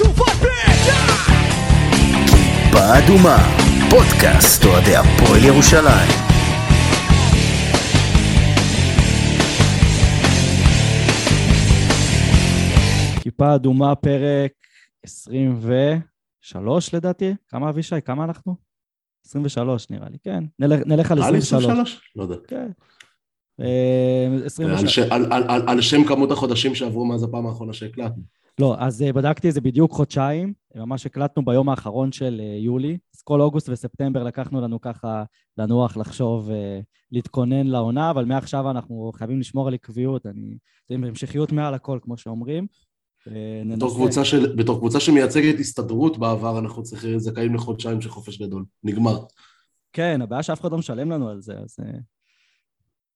בעצם! כיפה אדומה, פודקאסט אוהדי הפועל ירושלים. כיפה אדומה, פרק 23 לדעתי. כמה אבישי? כמה אנחנו? 23 נראה לי, כן. נלך, נלך על נראה לי 23. 23? לא יודע. כן. אה, על 23. ש- על- על- על- על שם כמות החודשים שעברו מאז הפעם האחרונה שהקלטנו. לא, אז אה, בדקתי את זה בדיוק חודשיים, ממש הקלטנו ביום האחרון של אה, יולי, אז כל אוגוסט וספטמבר לקחנו לנו ככה לנוח, לחשוב, אה, להתכונן לעונה, אבל מעכשיו אנחנו חייבים לשמור על עקביות, אני... זה עם המשכיות מעל הכל, כמו שאומרים. בתור קבוצה של- בתור קבוצה שמייצגת הסתדרות בעבר, אנחנו צריכים זכאים לחודשיים של חופש גדול. נגמר. כן, הבעיה שאף אחד לא משלם לנו על זה, אז...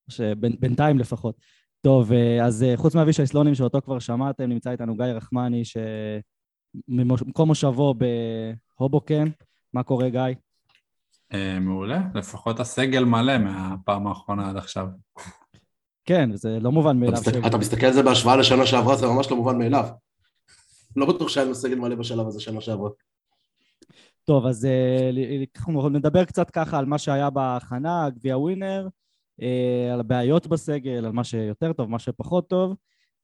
שבינתיים לפחות. טוב, אה, אז אה, חוץ מאבישי סלונים, שאותו כבר שמעתם, נמצא איתנו גיא רחמני, שמקום מושבו בהובוקן. מה קורה, גיא? אה, מעולה, לפחות הסגל מלא מהפעם האחרונה עד עכשיו. כן, זה לא מובן מאליו. אתה מסתכל על זה בהשוואה לשנה שעברה, זה ממש לא מובן מאליו. לא בטוח שהיה לנו סגל מלא בשלב הזה שנה שעברה. טוב, אז אנחנו נדבר קצת ככה על מה שהיה בהכנה, גביע ווינר, על הבעיות בסגל, על מה שיותר טוב, מה שפחות טוב,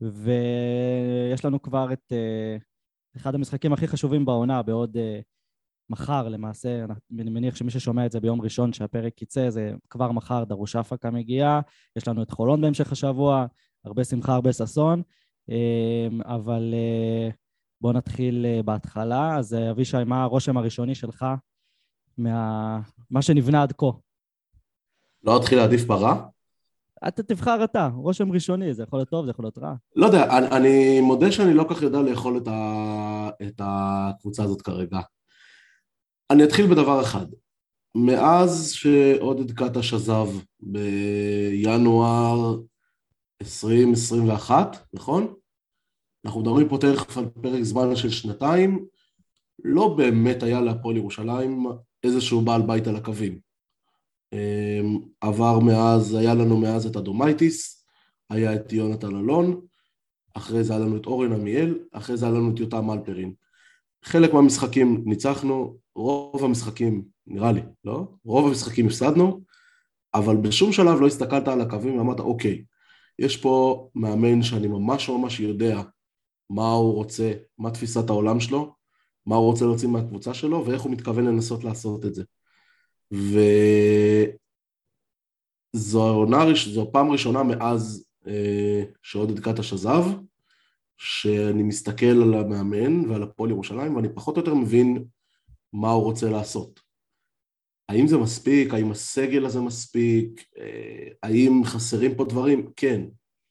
ויש לנו כבר את אה, אחד המשחקים הכי חשובים בעונה בעוד אה, מחר למעשה, אני מניח שמי ששומע את זה ביום ראשון שהפרק יצא, זה כבר מחר דרוש אפקה מגיעה, יש לנו את חולון בהמשך השבוע, הרבה שמחה, הרבה ששון, אה, אבל אה, בואו נתחיל אה, בהתחלה. אז אה, אבישי, מה הרושם הראשוני שלך מה... מה שנבנה עד כה? לא אתחיל להעדיף פרה? אתה תבחר אתה, רושם ראשוני, זה יכול להיות טוב, זה יכול להיות רע. לא יודע, אני, אני מודה שאני לא כך יודע לאכול את, ה, את הקבוצה הזאת כרגע. אני אתחיל בדבר אחד. מאז שעודד קטש עזב בינואר 2021, נכון? אנחנו מדברים פה תכף על פרק זמן של שנתיים, לא באמת היה להפועל ירושלים איזשהו בעל בית על הקווים. אמ, עבר מאז, היה לנו מאז את אדומייטיס, היה את יונתן אלון, אחרי זה היה לנו את אורן עמיאל, אחרי זה היה לנו את יותם אלפרין. חלק מהמשחקים ניצחנו, רוב המשחקים, נראה לי, לא? רוב המשחקים הפסדנו, אבל בשום שלב לא הסתכלת על הקווים ואמרת, אוקיי, יש פה מאמן שאני ממש ממש יודע מה הוא רוצה, מה תפיסת העולם שלו, מה הוא רוצה להוציא מהקבוצה שלו ואיך הוא מתכוון לנסות לעשות את זה. וזו העונה, זו הפעם הראשונה מאז אה, שעודד קטש עזב, שאני מסתכל על המאמן ועל הפועל ירושלים ואני פחות או יותר מבין מה הוא רוצה לעשות. האם זה מספיק? האם הסגל הזה מספיק? אה, האם חסרים פה דברים? כן,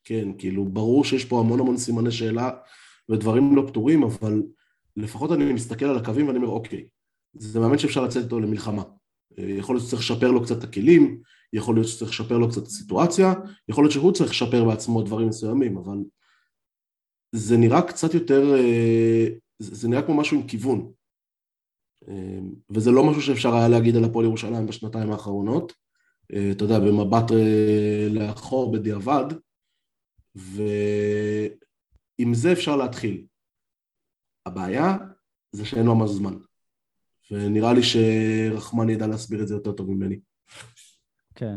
כן, כאילו ברור שיש פה המון המון סימני שאלה ודברים לא פתורים, אבל לפחות אני מסתכל על הקווים ואני אומר, אוקיי, זה מאמן שאפשר לצאת איתו למלחמה. אה, יכול להיות שצריך לשפר לו קצת את הכלים, יכול להיות שצריך לשפר לו קצת את הסיטואציה, יכול להיות שהוא צריך לשפר בעצמו דברים מסוימים, אבל זה נראה קצת יותר, אה, זה נראה כמו משהו עם כיוון. אה, וזה לא משהו שאפשר היה להגיד על הפועל ירושלים בשנתיים האחרונות. אתה יודע, במבט לאחור בדיעבד, ועם זה אפשר להתחיל. הבעיה זה שאין ממש זמן. ונראה לי שרחמן ידע להסביר את זה יותר טוב ממני. כן.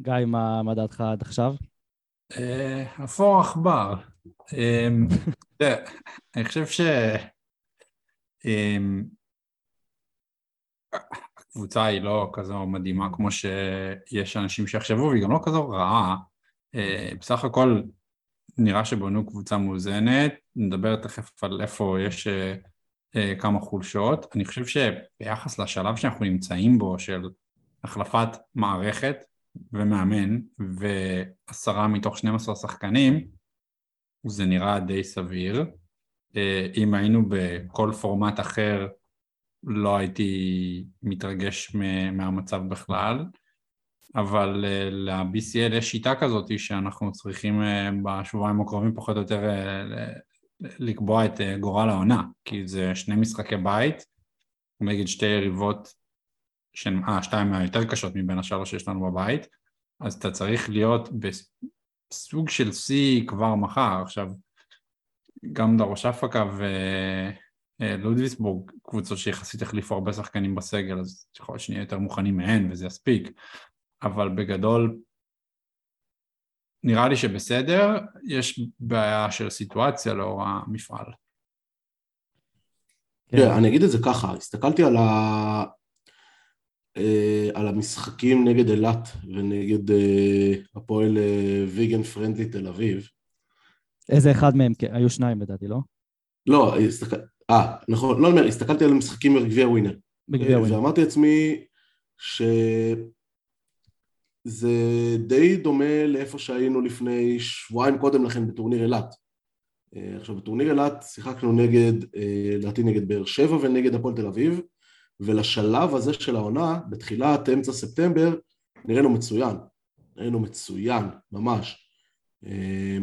גיא, מה, מה דעתך עד עכשיו? אה, אפור עכבר. אמ, אני חושב ש... אמ, הקבוצה היא לא כזו מדהימה כמו שיש אנשים שיחשבו, והיא גם לא כזו רעה. אה, בסך הכל נראה שבנו קבוצה מאוזנת, נדבר תכף על איפה יש אה, כמה חולשות. אני חושב שביחס לשלב שאנחנו נמצאים בו, של החלפת מערכת ומאמן ועשרה מתוך 12 שחקנים, זה נראה די סביר. אה, אם היינו בכל פורמט אחר, לא הייתי מתרגש מהמצב בכלל, אבל uh, ל-BCL יש שיטה כזאת שאנחנו צריכים בשבועיים הקרובים פחות או יותר לקבוע את uh, גורל העונה, כי זה שני משחקי בית נגד שתי יריבות, שהן, אה, שתיים מהיותר קשות מבין השלוש שיש לנו בבית, אז אתה צריך להיות בסוג של שיא כבר מחר. עכשיו, גם דרוש אפקה אה, לודוויסבורג, קבוצות שיחסית החליפו הרבה שחקנים בסגל, אז יכול להיות שנהיה יותר מוכנים מהן וזה יספיק, אבל בגדול נראה לי שבסדר, יש בעיה של סיטואציה לאור המפעל. כן, אני אגיד את זה ככה, הסתכלתי על, ה... אה, על המשחקים נגד אילת ונגד אה, הפועל ויגן פרנדלי תל אביב. איזה אחד מהם? היו שניים לדעתי, לא? לא, הסתכל... אה, נכון, לא אומר, הסתכלתי על המשחקים בגביע ווינר. בגביע ווינר. ואמרתי לעצמי שזה די דומה לאיפה שהיינו לפני שבועיים קודם לכן בטורניר אילת. אה, עכשיו, בטורניר אילת שיחקנו נגד, אה, לדעתי נגד באר שבע ונגד הפועל תל אביב, ולשלב הזה של העונה, בתחילת אמצע ספטמבר, נראינו מצוין. נראינו מצוין, ממש. אה,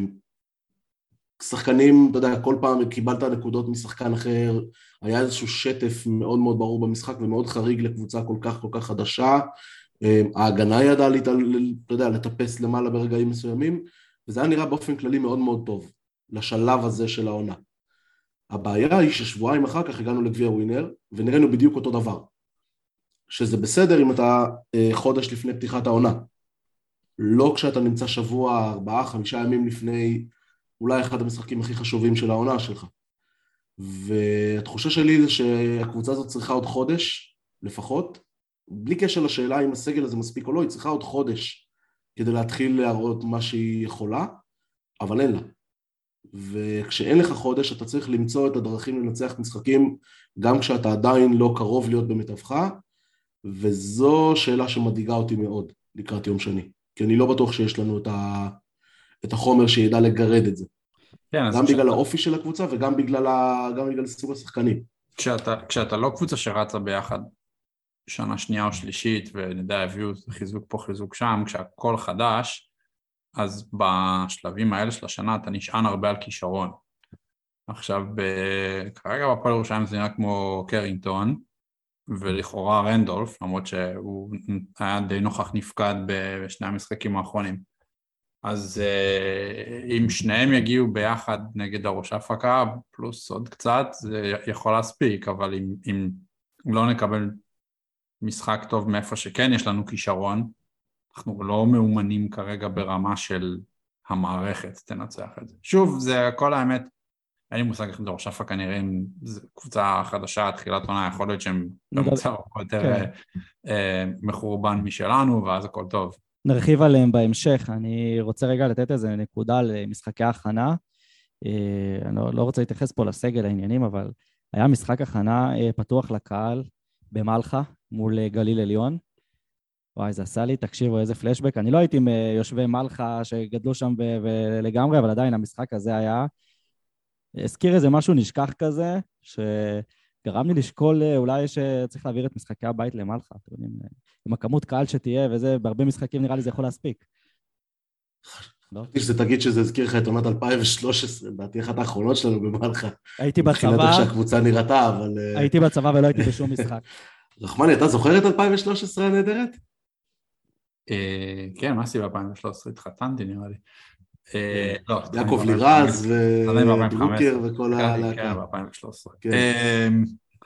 שחקנים, אתה יודע, כל פעם קיבלת נקודות משחקן אחר, היה איזשהו שטף מאוד מאוד ברור במשחק ומאוד חריג לקבוצה כל כך כל כך חדשה. ההגנה ידעה, אתה יודע, לטפס למעלה ברגעים מסוימים, וזה היה נראה באופן כללי מאוד מאוד טוב. לשלב הזה של העונה. הבעיה היא ששבועיים אחר כך הגענו לגביע ווינר ונראינו בדיוק אותו דבר. שזה בסדר אם אתה אה, חודש לפני פתיחת העונה. לא כשאתה נמצא שבוע, ארבעה, חמישה ימים לפני אולי אחד המשחקים הכי חשובים של העונה שלך. והתחושה שלי זה שהקבוצה הזאת צריכה עוד חודש לפחות, בלי קשר לשאלה אם הסגל הזה מספיק או לא, היא צריכה עוד חודש כדי להתחיל להראות מה שהיא יכולה, אבל אין לה. וכשאין לך חודש אתה צריך למצוא את הדרכים לנצח משחקים גם כשאתה עדיין לא קרוב להיות במיטבך וזו שאלה שמדאיגה אותי מאוד לקראת יום שני. כי אני לא בטוח שיש לנו את, ה... את החומר שידע לגרד את זה. כן, גם בגלל שאתה... האופי של הקבוצה וגם בגלל, ה... בגלל סוג השחקנים. כשאתה, כשאתה לא קבוצה שרצה ביחד שנה שנייה או שלישית ונדע הביאו חיזוק פה חיזוק שם כשהכל חדש אז בשלבים האלה של השנה אתה נשען הרבה על כישרון. עכשיו, ב... כרגע בפועל ירושלים זה נראה כמו קרינגטון, ולכאורה רנדולף, למרות שהוא היה די נוכח נפקד בשני המשחקים האחרונים. אז uh, אם שניהם יגיעו ביחד נגד הראש ההפקה, פלוס עוד קצת, זה יכול להספיק, אבל אם, אם לא נקבל משחק טוב מאיפה שכן יש לנו כישרון, אנחנו לא מאומנים כרגע ברמה של המערכת תנצח את זה. שוב, זה כל האמת, אין לי מושג איך דור שפה כנראה אם קבוצה חדשה, תחילת עונה, יכול להיות שהם במצב יותר כן. אה, מחורבן משלנו, ואז הכל טוב. נרחיב עליהם בהמשך. אני רוצה רגע לתת איזה נקודה למשחקי הכנה. אה, אני לא, לא רוצה להתייחס פה לסגל העניינים, אבל היה משחק הכנה אה, פתוח לקהל במלחה מול גליל עליון. וואי, זה עשה לי, תקשיבו, איזה פלשבק. אני לא הייתי עם אה, יושבי מלחה שגדלו שם לגמרי, אבל עדיין המשחק הזה היה... הזכיר איזה משהו נשכח כזה, שגרם לי לשקול אה, אולי שצריך להעביר את משחקי הבית למלחה, אתם יודעים, אה, עם הכמות קהל שתהיה וזה, בהרבה משחקים נראה לי זה יכול להספיק. לא? חשבתי שזה תגיד שזה הזכיר לך את עונת 2013, לדעתי אחת האחרונות שלנו במלחה. הייתי בצבא... מבחינת איך שהקבוצה נראתה, אבל... הייתי בצבא ולא הייתי בשום משחק. רחמני, אתה זוכר את 2013 הנהדרת? אה, כן, מה עשיתי ב-2013? התחתנתי נראה לי. אה, לא, יעקב לירז ודרוקר וכל הלהקה. כן, ב-2013. כן.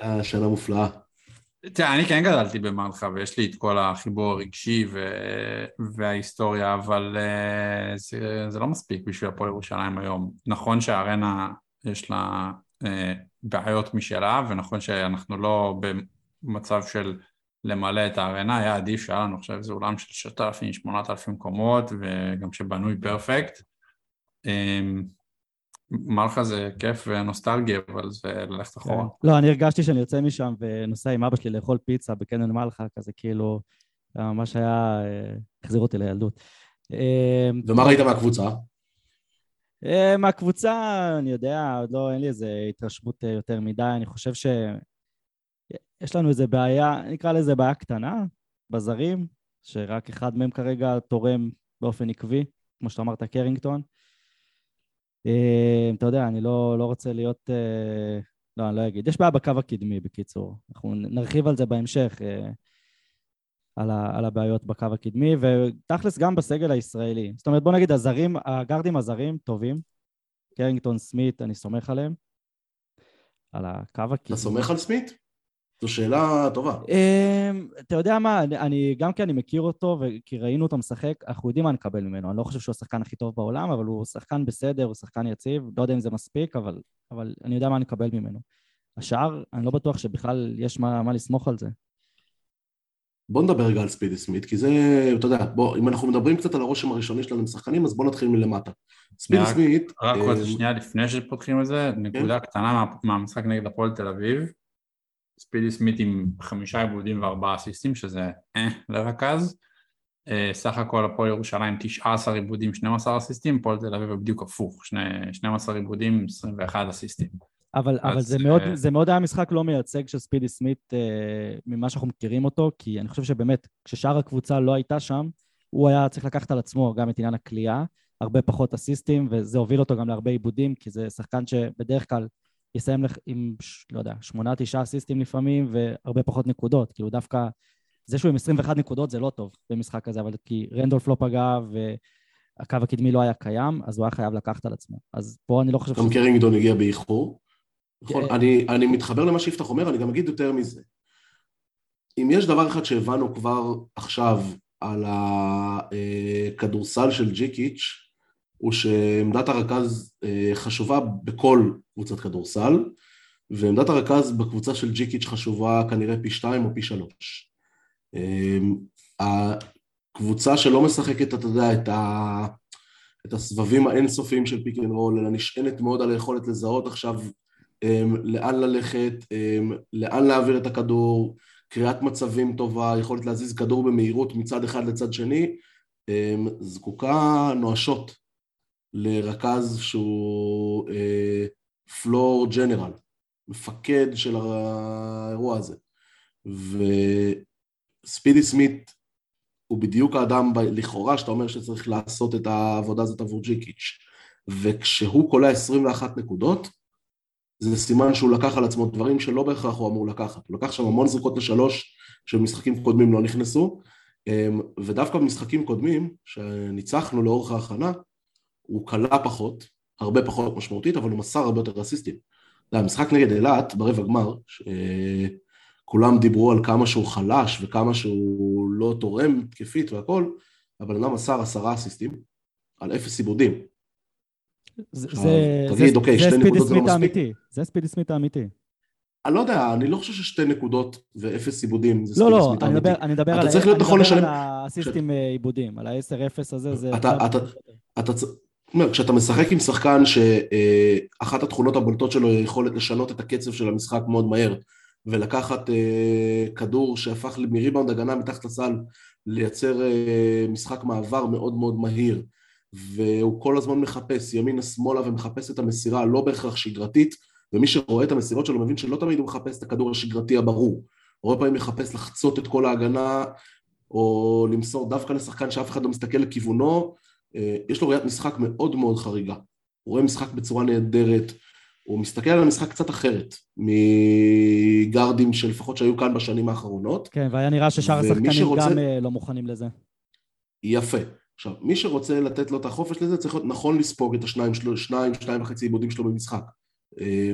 אה, שנה מופלאה. תראה, אני כן גדלתי במלחה ויש לי את כל החיבור הרגשי וההיסטוריה, אבל זה לא מספיק בשביל הפועל ירושלים היום. נכון שהארנה יש לה בעיות משלה, ונכון שאנחנו לא במצב של למלא את הארנה, היה עדיף שהיה לנו עכשיו איזה אולם של 6,000-8,000 מקומות וגם שבנוי פרפקט. אמ, מלכה זה כיף ונוסטלגי, אבל זה ללכת כן. אחורה. לא, אני הרגשתי שאני יוצא משם ונוסע עם אבא שלי לאכול פיצה בקניון מלכה, כזה כאילו, ממש היה, אה, החזיר אותי לילדות. אמ, ומה ראית מהקבוצה? אה, מהקבוצה, אני יודע, עוד לא, אין לי איזה התרשמות אה, יותר מדי, אני חושב ש... יש לנו איזה בעיה, נקרא לזה בעיה קטנה, בזרים, שרק אחד מהם כרגע תורם באופן עקבי, כמו שאתה אמרת, קרינגטון. אה, אתה יודע, אני לא, לא רוצה להיות... אה, לא, אני לא אגיד. יש בעיה בקו הקדמי, בקיצור. אנחנו נרחיב על זה בהמשך, אה, על, ה, על הבעיות בקו הקדמי, ותכלס גם בסגל הישראלי. זאת אומרת, בוא נגיד, הזרים, הגארדים הזרים טובים, קרינגטון, סמית, אני סומך עליהם. על הקו הקדמי. אתה סומך על סמית? זו שאלה טובה. אמ, אתה יודע מה, אני, גם כי אני מכיר אותו וכי ראינו אותו משחק, אנחנו יודעים מה נקבל ממנו. אני לא חושב שהוא השחקן הכי טוב בעולם, אבל הוא שחקן בסדר, הוא שחקן יציב, לא יודע אם זה מספיק, אבל, אבל אני יודע מה נקבל ממנו. השאר, אני לא בטוח שבכלל יש מה, מה לסמוך על זה. בוא נדבר רגע על ספידי סמית, כי זה, אתה יודע, בוא, אם אנחנו מדברים קצת על הרושם הראשוני שלנו עם שחקנים, אז בוא נתחיל מלמטה. ספידי סמית... רק עוד שנייה לפני שפותחים את זה, נקודה קטנה מה- מהמשחק נגד הפועל תל אביב. ספידי סמית עם חמישה עיבודים וארבעה אסיסטים, שזה אה לרכז. אה, סך הכל הפועל ירושלים 19 עיבודים, 12 אסיסטים, הפועל תל אביב בדיוק הפוך, שני- 12 עיבודים, 21 אסיסטים. אבל, אבל אז, זה, מאוד, אה, זה מאוד היה משחק לא מייצג של ספידי סמית אה, ממה שאנחנו מכירים אותו, כי אני חושב שבאמת, כששאר הקבוצה לא הייתה שם, הוא היה צריך לקחת על עצמו גם את עניין הכלייה, הרבה פחות אסיסטים, וזה הוביל אותו גם להרבה עיבודים, כי זה שחקן שבדרך כלל יסיים לך עם, לא יודע, שמונה, תשעה אסיסטים לפעמים, והרבה פחות נקודות. כאילו דווקא זה שהוא עם 21 נקודות זה לא טוב במשחק הזה, אבל כי רנדולף לא פגע והקו הקדמי לא היה קיים, אז הוא היה חייב לקחת על עצמו. אז פה אני לא חושב גם קרינגדון הגיע באיחור. נכון, כן. אני, אני מתחבר למה שיפתח אומר, אני גם אגיד יותר מזה. אם יש דבר אחד שהבנו כבר עכשיו על הכדורסל של ג'יקיץ', הוא שעמדת הרכז אה, חשובה בכל קבוצת כדורסל, ועמדת הרכז בקבוצה של ג'יקיץ' חשובה כנראה פי שתיים או פי שלוש. אה, הקבוצה שלא משחקת, אתה יודע, את, ה, את הסבבים האינסופיים של pick and roll, אלא נשענת מאוד על היכולת לזהות עכשיו um, לאן ללכת, לאן להעביר את הכדור, קריאת מצבים טובה, יכולת להזיז כדור במהירות מצד אחד לצד שני, זקוקה נואשות לרכז שהוא floor uh, general, מפקד של האירוע הזה. וספידי סמית הוא בדיוק האדם ב- לכאורה שאתה אומר שצריך לעשות את העבודה הזאת עבור ג'יקיץ'. וכשהוא קולע 21 נקודות, זה סימן שהוא לקח על עצמו דברים שלא בהכרח הוא אמור לקחת. הוא לקח שם המון זריקות לשלוש שבמשחקים קודמים לא נכנסו, אמ, ודווקא במשחקים קודמים, שניצחנו לאורך ההכנה, הוא קלע פחות, הרבה פחות משמעותית, אבל הוא מסר הרבה יותר יודע, המשחק נגד אילת ברבע גמר, שכולם דיברו על כמה שהוא חלש וכמה שהוא לא תורם תקפית והכל, אבל אדם מסר עשרה אסיסטים על אפס עיבודים. זה, תגיד, זה, אוקיי, שתי ספידי נקודות זה לא מספיק? האמיתי. זה ספידי סמית האמיתי. אני לא יודע, אני לא חושב ששתי נקודות ואפס עיבודים זה לא, ספיד לא, סמית אני האמיתי. ה- להיות אני נכון מדבר לשלם- על האסיסטים אה, עיבודים, על ה-10-0 הזה, זה... אומר, כשאתה משחק עם שחקן שאחת התכונות הבולטות שלו היא היכולת לשנות את הקצב של המשחק מאוד מהר ולקחת אה, כדור שהפך מריבאונד הגנה מתחת לסל לייצר אה, משחק מעבר מאוד מאוד מהיר והוא כל הזמן מחפש ימינה שמאלה ומחפש את המסירה הלא בהכרח שגרתית ומי שרואה את המסירות שלו מבין שלא תמיד הוא מחפש את הכדור השגרתי הברור. הרבה פעמים מחפש לחצות את כל ההגנה או למסור דווקא לשחקן שאף אחד לא מסתכל לכיוונו יש לו ראיית משחק מאוד מאוד חריגה. הוא רואה משחק בצורה נהדרת, הוא מסתכל על המשחק קצת אחרת מגארדים שלפחות שהיו כאן בשנים האחרונות. כן, והיה נראה ששאר השחקנים שרוצה- גם אה, לא מוכנים לזה. יפה. עכשיו, מי שרוצה לתת לו את החופש לזה, צריך להיות נכון לספוג את השניים, שלו, שניים, שניים וחצי עיבודים שלו במשחק. אה,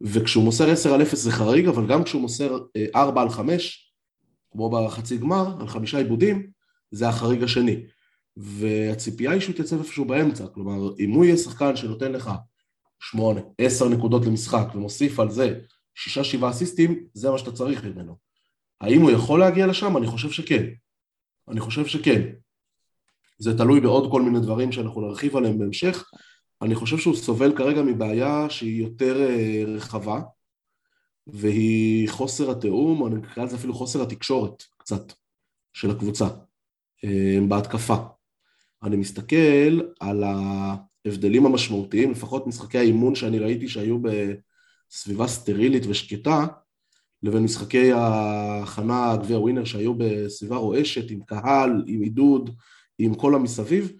וכשהוא מוסר 10 על 0 זה חריג, אבל גם כשהוא מוסר אה, 4 על 5, כמו בחצי גמר, על חמישה עיבודים, זה החריג השני. והציפייה היא שהוא יתייצב איפשהו באמצע, כלומר, אם הוא יהיה שחקן שנותן לך 8, 10 נקודות למשחק ומוסיף על זה 6-7 אסיסטים, זה מה שאתה צריך ממנו. האם הוא יכול להגיע לשם? אני חושב שכן. אני חושב שכן. זה תלוי בעוד כל מיני דברים שאנחנו נרחיב עליהם בהמשך. אני חושב שהוא סובל כרגע מבעיה שהיא יותר אה, רחבה, והיא חוסר התיאום, או אני אקרא לזה אפילו חוסר התקשורת קצת, של הקבוצה, אה, בהתקפה. אני מסתכל על ההבדלים המשמעותיים, לפחות משחקי האימון שאני ראיתי שהיו בסביבה סטרילית ושקטה, לבין משחקי ההכנה, גביע ווינר, שהיו בסביבה רועשת, עם קהל, עם עידוד, עם כל המסביב,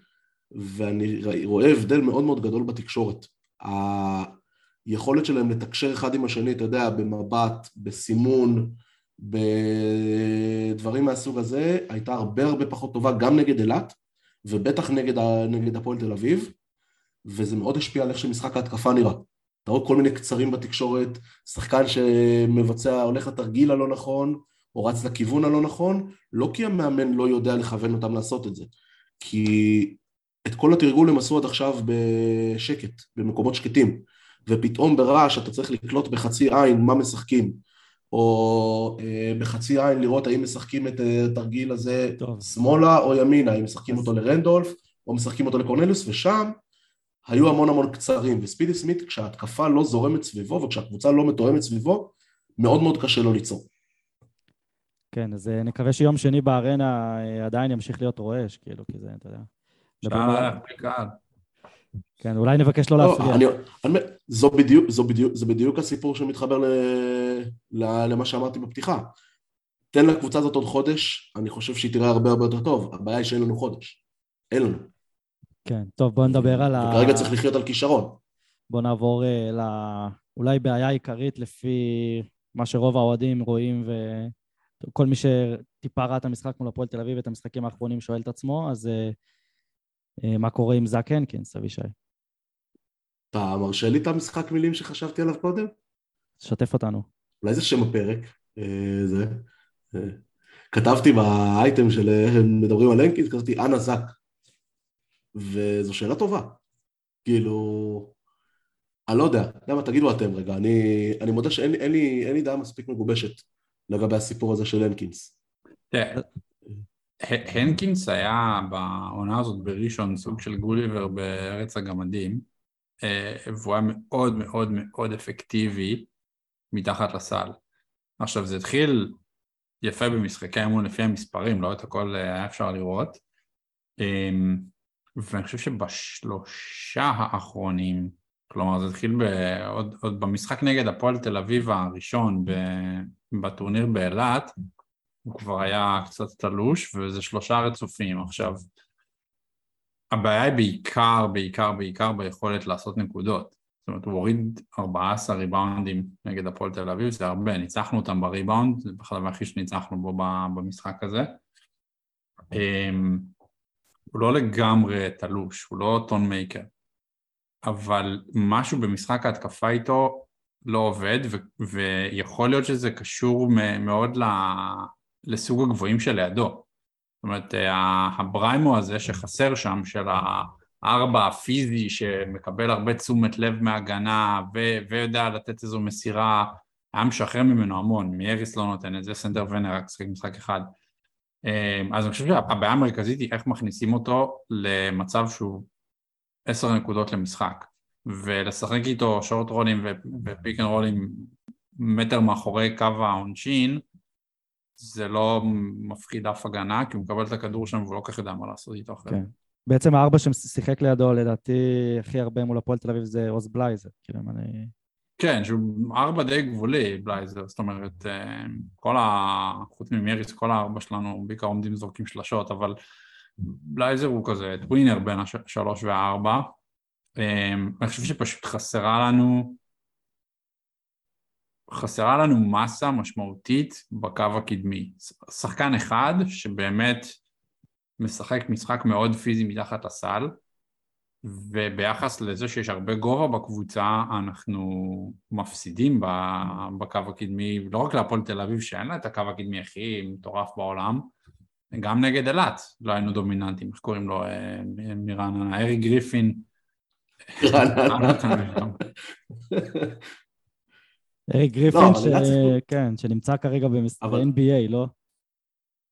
ואני רואה הבדל מאוד מאוד גדול בתקשורת. היכולת שלהם לתקשר אחד עם השני, אתה יודע, במבט, בסימון, בדברים מהסוג הזה, הייתה הרבה הרבה פחות טובה גם נגד אילת, ובטח נגד, נגד הפועל תל אביב, וזה מאוד השפיע על איך שמשחק ההתקפה נראה. אתה רואה כל מיני קצרים בתקשורת, שחקן שמבצע, הולך לתרגיל הלא נכון, או רץ לכיוון הלא נכון, לא כי המאמן לא יודע לכוון אותם לעשות את זה, כי את כל התרגול הם עשו עד עכשיו בשקט, במקומות שקטים, ופתאום ברעש אתה צריך לקלוט בחצי עין מה משחקים, או אה, בחצי עין לראות האם משחקים את אה, התרגיל הזה טוב. שמאלה או ימינה, האם משחקים אותו לרנדולף או משחקים אותו לקורנליוס, ושם היו המון המון קצרים, וספידי סמית כשההתקפה לא זורמת סביבו וכשהקבוצה לא מתואמת סביבו, מאוד מאוד קשה לו ליצור. כן, אז אה, נקווה שיום שני בארנה אה, עדיין ימשיך להיות רועש, כאילו, כי זה, אתה יודע. שעה קהל. כן, אולי נבקש לא, לא להפריע. אני, אני, זו בדיוק, זו בדיוק, זה בדיוק הסיפור שמתחבר ל, ל, למה שאמרתי בפתיחה. תן לקבוצה הזאת עוד חודש, אני חושב שהיא תראה הרבה הרבה יותר טוב. הבעיה היא שאין לנו חודש. אין לנו. כן, טוב, בוא נדבר על ה... וכרגע צריך לחיות על כישרון. בוא נעבור uh, ל... אולי בעיה עיקרית לפי מה שרוב האוהדים רואים, וכל מי שטיפה ראה את המשחק מול הפועל תל אביב ואת המשחקים האחרונים שואל את עצמו, אז uh, מה קורה עם זאק הנקינס, אבישי? אתה מרשה לי את המשחק מילים שחשבתי עליו קודם? שתף אותנו. אולי זה שם הפרק, זה. כתבתי באייטם של מדברים על הנקינס, כתבתי אנה זאק. וזו שאלה טובה. כאילו, אני לא יודע, למה תגידו אתם רגע, אני, אני מודה שאין אין לי, אין לי דעה מספיק מגובשת לגבי הסיפור הזה של הנקינס. הנקינס היה בעונה הזאת בראשון סוג של גוליבר בארץ הגמדים, אה, והוא היה מאוד מאוד מאוד אפקטיבי מתחת לסל. עכשיו זה התחיל יפה במשחקי אמון לפי המספרים, לא את הכל אה, היה אפשר לראות. אמ, ואני חושב שבשלושה האחרונים, כלומר זה התחיל בעוד, עוד במשחק נגד הפועל תל אביב הראשון בטורניר באילת, הוא כבר היה קצת תלוש וזה שלושה רצופים. עכשיו, הבעיה היא בעיקר, בעיקר, בעיקר ביכולת לעשות נקודות. זאת אומרת, הוא הוריד 14 ריבאונדים נגד הפועל תל אביב, זה הרבה, ניצחנו אותם בריבאונד, זה בכלל הכי שניצחנו בו במשחק הזה. אמ, הוא לא לגמרי תלוש, הוא לא טון מייקר, אבל משהו במשחק ההתקפה איתו לא עובד, ו- ויכול להיות שזה קשור מאוד לסוג הגבוהים שלידו. זאת אומרת, הבריימו הזה שחסר שם, של הארבע הפיזי שמקבל הרבה תשומת לב מהגנה ו- ויודע לתת איזו מסירה, היה משחרר ממנו המון, מייריס לא נותן את זה, סנדר ונר רק שיחק משחק אחד. אמ, אז אני חושב שהבעיה המרכזית היא איך מכניסים אותו למצב שהוא עשר נקודות למשחק ולשחק איתו short רולים ו pick and רולים מטר מאחורי קו העונשין זה לא מפחיד אף הגנה כי הוא מקבל את הכדור שם והוא לא כל כך יודע מה לעשות איתו אחרי כן. בעצם הארבע ששיחק לידו לדעתי הכי הרבה מול הפועל תל אביב זה עוז בלייזר, כאילו אם אני... כן, שהוא ארבע די גבולי, בלייזר, זאת אומרת, אה, כל ה... חוץ ממריס, כל הארבע שלנו בעיקר עומדים זורקים שלשות, אבל בלייזר הוא כזה טווינר בין השלוש והארבע. אה, אני חושב שפשוט חסרה לנו, חסרה לנו מסה משמעותית בקו הקדמי. שחקן אחד שבאמת משחק משחק מאוד פיזי מתחת לסל, וביחס לזה שיש הרבה גובה בקבוצה, אנחנו מפסידים בקו הקדמי, לא רק להפועל תל אביב שאין לה את הקו הקדמי הכי מטורף בעולם, גם נגד אילת לא היינו דומיננטים, איך קוראים לו אה, מרעננה, ארי גריפין. ארי גריפין, לא, כן, שנמצא כרגע ב-NBA, לא?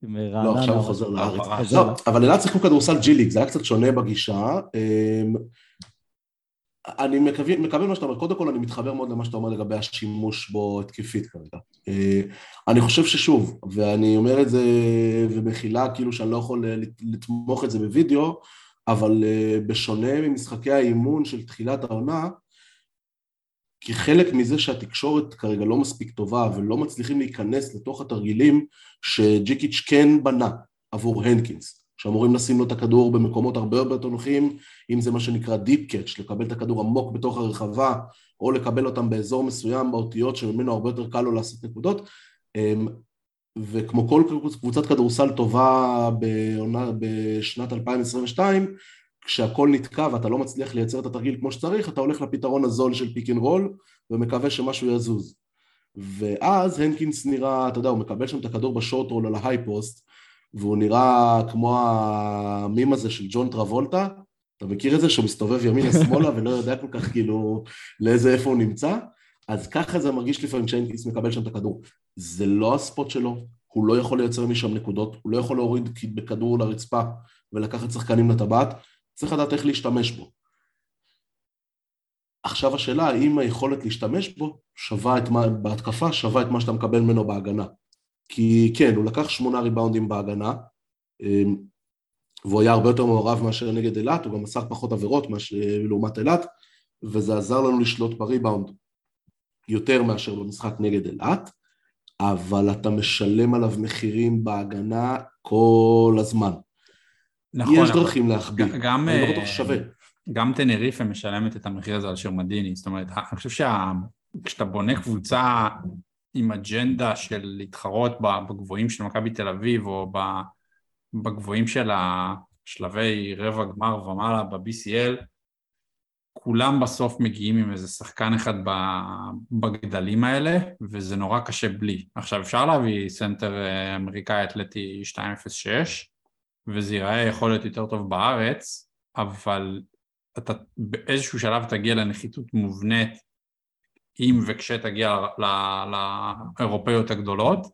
לא, עכשיו הוא חוזר לארץ. לא, אבל אילת שיחקו כדורסל ג'י ליג, זה היה קצת שונה בגישה. אמ, אני מקווה מה שאתה אומר, קודם כל אני מתחבר מאוד למה שאתה אומר לגבי השימוש בו התקפית כרגע. אה, אני חושב ששוב, ואני אומר את זה ומכילה כאילו שאני לא יכול לתמוך את זה בווידאו, אבל אה, בשונה ממשחקי האימון של תחילת העונה, כי חלק מזה שהתקשורת כרגע לא מספיק טובה ולא מצליחים להיכנס לתוך התרגילים שג'יקיץ' כן בנה עבור הנקינס, שאמורים לשים לו את הכדור במקומות הרבה יותר נוחים, אם זה מה שנקרא deep catch, לקבל את הכדור עמוק בתוך הרחבה, או לקבל אותם באזור מסוים ב אותיות שממנו הרבה יותר קל לו לעשות נקודות, אמ, וכמו כל קבוצת כדורסל טובה בעונה, בשנת 2022, כשהכל נתקע ואתה לא מצליח לייצר את התרגיל כמו שצריך, אתה הולך לפתרון הזול של pick and roll ומקווה שמשהו יזוז. ואז הנקינס נראה, אתה יודע, הוא מקבל שם את הכדור בשורט רול על ההיי פוסט, והוא נראה כמו המים הזה של ג'ון טרבולטה, אתה מכיר את זה שהוא מסתובב ימינה שמאלה ולא יודע כל כך כאילו לאיזה איפה הוא נמצא? אז ככה זה מרגיש לפעמים כשהנקינס מקבל שם את הכדור. זה לא הספוט שלו, הוא לא יכול לייצר משם נקודות, הוא לא יכול להוריד בכדור לרצפה ולקחת שחקנים לטבעת, צריך לדעת איך להשתמש בו. עכשיו השאלה האם היכולת להשתמש בו שווה את מה, בהתקפה שווה את מה שאתה מקבל ממנו בהגנה. כי כן, הוא לקח שמונה ריבאונדים בהגנה, אמ, והוא היה הרבה יותר מעורב מאשר נגד אילת, הוא גם מסר פחות עבירות מאשר לעומת אילת, וזה עזר לנו לשלוט בריבאונד יותר מאשר במשחק נגד אילת, אבל אתה משלם עליו מחירים בהגנה כל הזמן. נכון. יש דרכים להחביא, גם, אני לא בטוח ששווה. גם טנריפה משלמת את המחיר הזה על שרמדיני, זאת אומרת, אני חושב שכשאתה בונה קבוצה עם אג'נדה של להתחרות בגבוהים של מכבי תל אביב או בגבוהים של שלבי רבע גמר ומעלה ב-BCL, כולם בסוף מגיעים עם איזה שחקן אחד בגדלים האלה, וזה נורא קשה בלי. עכשיו, אפשר להביא סנטר אה, אמריקאי אתלטי 206, וזה ייראה יכול להיות יותר טוב בארץ, אבל אתה באיזשהו שלב תגיע לנחיתות מובנית אם וכשתגיע לאירופאיות הגדולות,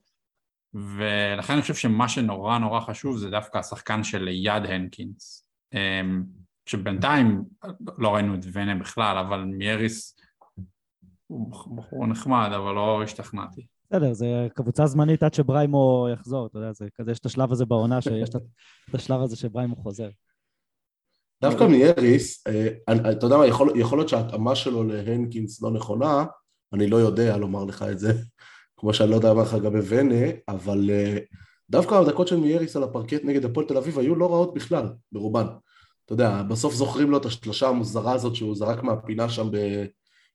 ולכן אני חושב שמה שנורא נורא חשוב זה דווקא השחקן של יד הנקינס. אמ, שבינתיים לא ראינו את ונה בכלל, אבל מייריס הוא בחור נחמד, אבל לא השתכנעתי. בסדר, זה קבוצה זמנית עד שבריימו יחזור, אתה יודע, זה כזה, יש את השלב הזה בעונה, שיש את השלב הזה שבריימו חוזר. דווקא מייריס, אה, אתה יודע מה, יכול, יכול להיות שההתאמה שלו להנקינס לא נכונה, אני לא יודע לומר לך את זה, כמו שאני לא יודע מה לך לגבי ונה, אבל אה, דווקא הדקות של מייריס על הפרקט נגד הפועל תל אביב היו לא רעות בכלל, ברובן. אתה יודע, בסוף זוכרים לו את השלושה המוזרה הזאת שהוא זרק מהפינה שם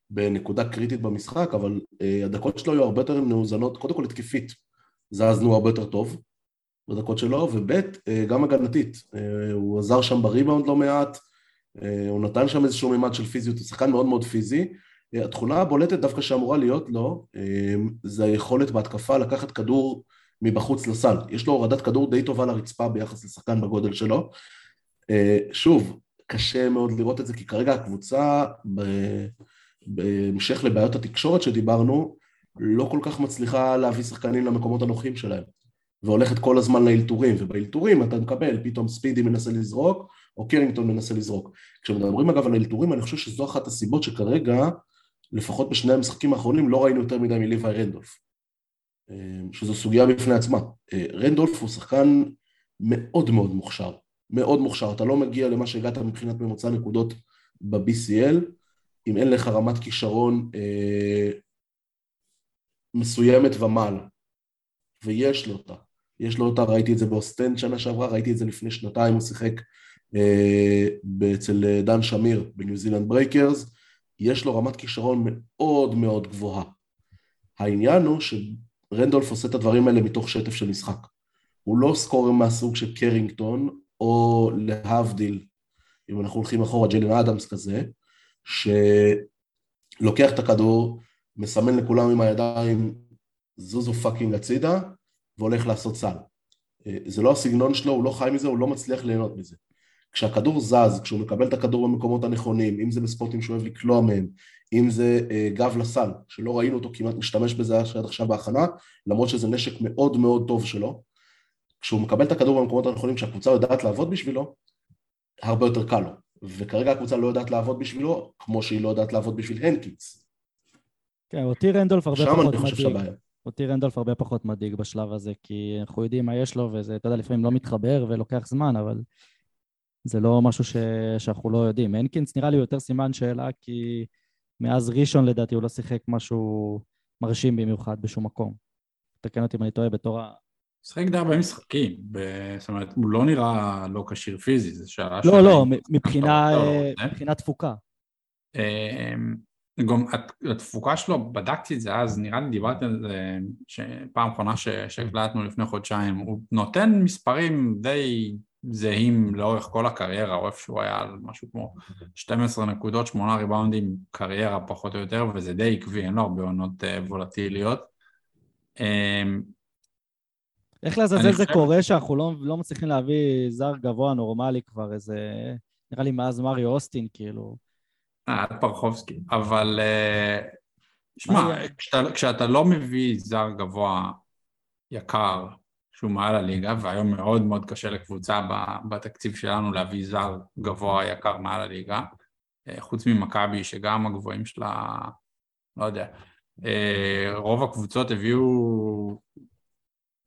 בנקודה קריטית במשחק, אבל uh, הדקות שלו היו הרבה יותר מאוזנות, קודם כל התקפית, זזנו הרבה יותר טוב בדקות שלו, וב' uh, גם הגנתית, uh, הוא עזר שם בריבאונד לא מעט, הוא נתן שם איזשהו מימד של פיזיות, הוא שחקן מאוד מאוד פיזי, התכונה הבולטת דווקא שאמורה להיות לו, זה היכולת בהתקפה לקחת כדור מבחוץ לסל, יש לו הורדת כדור די טובה לרצפה ביחס לשחקן בגודל שלו, שוב, קשה מאוד לראות את זה, כי כרגע הקבוצה, בהמשך לבעיות התקשורת שדיברנו, לא כל כך מצליחה להביא שחקנים למקומות הנוחים שלהם, והולכת כל הזמן לאלתורים, ובאלתורים אתה מקבל, פתאום ספידי מנסה לזרוק, או קרינגטון מנסה לזרוק. כשמדברים אגב על האלתורים, אני חושב שזו אחת הסיבות שכרגע, לפחות בשני המשחקים האחרונים, לא ראינו יותר מדי מליוואי רנדולף, שזו סוגיה בפני עצמה. רנדולף הוא שחקן מאוד מאוד מוכשר, מאוד מוכשר, אתה לא מגיע למה שהגעת מבחינת ממוצע נקודות ב-BCL, אם אין לך רמת כישרון אה, מסוימת ומעלה, ויש לו אותה. יש לו אותה, ראיתי את זה באוסטנד שנה שעברה, ראיתי את זה לפני שנתיים, הוא שיחק אה, אצל דן שמיר בניו זילנד ברייקרס, יש לו רמת כישרון מאוד מאוד גבוהה. העניין הוא שרנדולף עושה את הדברים האלה מתוך שטף של משחק. הוא לא scorer מהסוג של קרינגטון, או להבדיל, אם אנחנו הולכים אחורה, ג'לין אדמס כזה, שלוקח את הכדור, מסמן לכולם עם הידיים, זוזו fucking הצידה, והולך לעשות סל. אה, זה לא הסגנון שלו, הוא לא חי מזה, הוא לא מצליח ליהנות מזה. כשהכדור זז, כשהוא מקבל את הכדור במקומות הנכונים, אם זה ב spotים שהוא אוהב לקלוע מהם, אם זה אה, גב לסל, שלא ראינו אותו כמעט משתמש בזה עד עכשיו בהכנה, למרות שזה נשק מאוד מאוד טוב שלו, כשהוא מקבל את הכדור במקומות הנכונים, כשהקבוצה יודעת לעבוד בשבילו, הרבה יותר קל לו. וכרגע הקבוצה לא יודעת לעבוד בשבילו, כמו שהיא לא יודעת לעבוד בשביל הנקינס. כן, אותי רנדולף הרבה פחות מדאיג. אותי רנדולף הרבה פחות מדאיג בשלב הזה, כי אנחנו יודעים מה יש לו, וזה, אתה יודע, לפעמים לא מתחבר ולוקח זמן, אבל זה לא משהו ש... שאנחנו לא יודעים. הנקינס נראה לי יותר סימן שאלה, כי מאז ראשון לדעתי הוא לא שיחק משהו מרשים במיוחד בשום מקום. תקן אותי אם אני טועה בתור משחק די הרבה משחקים, זאת אומרת, הוא לא נראה לא כשיר פיזי, זו שאלה לא, לא, מבחינה אה? תפוקה. אמ, גם התפוקה שלו, בדקתי את זה אז, נראה לי דיברתי על זה פעם אחרונה שהקלטנו לפני חודשיים, הוא נותן מספרים די זהים לאורך כל הקריירה, או איפה שהוא היה על משהו כמו 12 נקודות, 8 ריבאונדים, קריירה פחות או יותר, וזה די עקבי, אין לו הרבה עונות אה, וולטיליות. איך לעזאזל זה קורה שאנחנו לא, לא מצליחים להביא זר גבוה נורמלי כבר איזה... נראה לי מאז מריו אוסטין, כאילו. אה, פרחובסקי. אבל אה, שמע, כשאתה, כשאתה לא מביא זר גבוה יקר, שהוא מעל הליגה, והיום מאוד מאוד קשה לקבוצה בתקציב שלנו להביא זר גבוה יקר מעל הליגה, אה, חוץ ממכבי שגם הגבוהים שלה, לא יודע, אה, רוב הקבוצות הביאו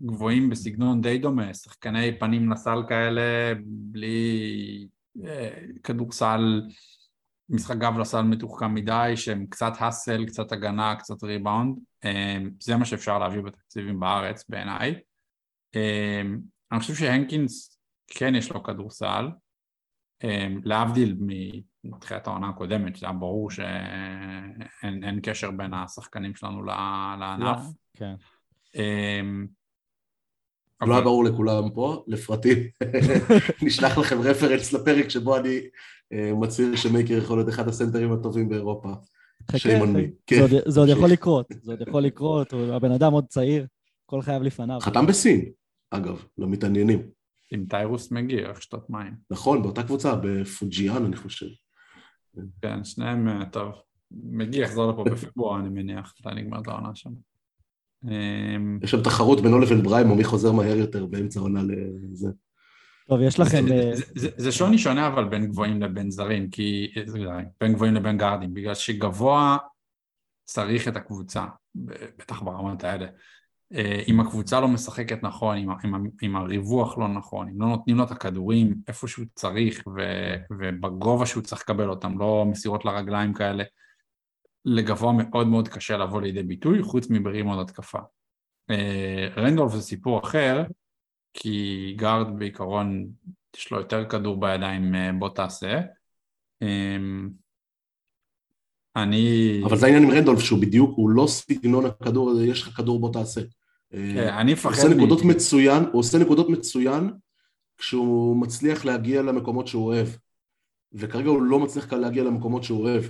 גבוהים בסגנון די דומה, שחקני פנים לסל כאלה, בלי אה, כדורסל, משחק גב לסל מתוחכם מדי, שהם קצת האסל, קצת הגנה, קצת ריבאונד, זה מה שאפשר להביא בתקציבים בארץ בעיניי. אמ, אני חושב שהנקינס כן יש לו כדורסל, להבדיל מתחילת העונה הקודמת, שזה היה ברור שאין קשר בין השחקנים שלנו לענף. כן. אמ, לא היה ברור לכולם פה, לפרטים. נשלח לכם רפרנס לפרק שבו אני אה, מצהיר שמייקר יכול להיות אחד הסנטרים הטובים באירופה. חכה, כן. זה עוד יכול לקרות, זה עוד יכול לקרות, הבן אדם עוד צעיר, כל חייו לפניו. חתם בסין. אגב, למתעניינים. עם טיירוס מגיע, איך שתות מים. נכון, באותה קבוצה, בפוג'יאן אני חושב. כן, שניהם, אה, טוב, מגיע, יחזור לפה בפברואר אני מניח, אתה נגמר את העונה שם. אמ, יש שם תחרות בינו לבין בריימו, מי חוזר מהר יותר באמצע העונה לזה. טוב, יש לכם... זה, זה, זה, זה שוני שונה אבל בין גבוהים לבין זרים, כי... בין גבוהים לבין גארדים, בגלל שגבוה צריך את הקבוצה, בטח ברמות האלה. אה, אם הקבוצה לא משחקת נכון, אם, אם, אם הריווח לא נכון, אם לא נותנים לו את הכדורים איפה שהוא צריך ו, ובגובה שהוא צריך לקבל אותם, לא מסירות לרגליים כאלה, לגבוה מאוד מאוד קשה לבוא לידי ביטוי, חוץ מברימון התקפה. אה, רנדולף זה סיפור אחר, כי גארד בעיקרון יש לו יותר כדור בידיים, אה, בוא תעשה. אני... אבל זה העניין עם רנדולף, שהוא בדיוק, הוא לא סגנון הכדור הזה, יש לך כדור בוא תעשה. כן, אני מפחד... הוא עושה נקודות מצוין, הוא עושה נקודות מצוין כשהוא מצליח להגיע למקומות שהוא אוהב. וכרגע הוא לא מצליח להגיע למקומות שהוא אוהב.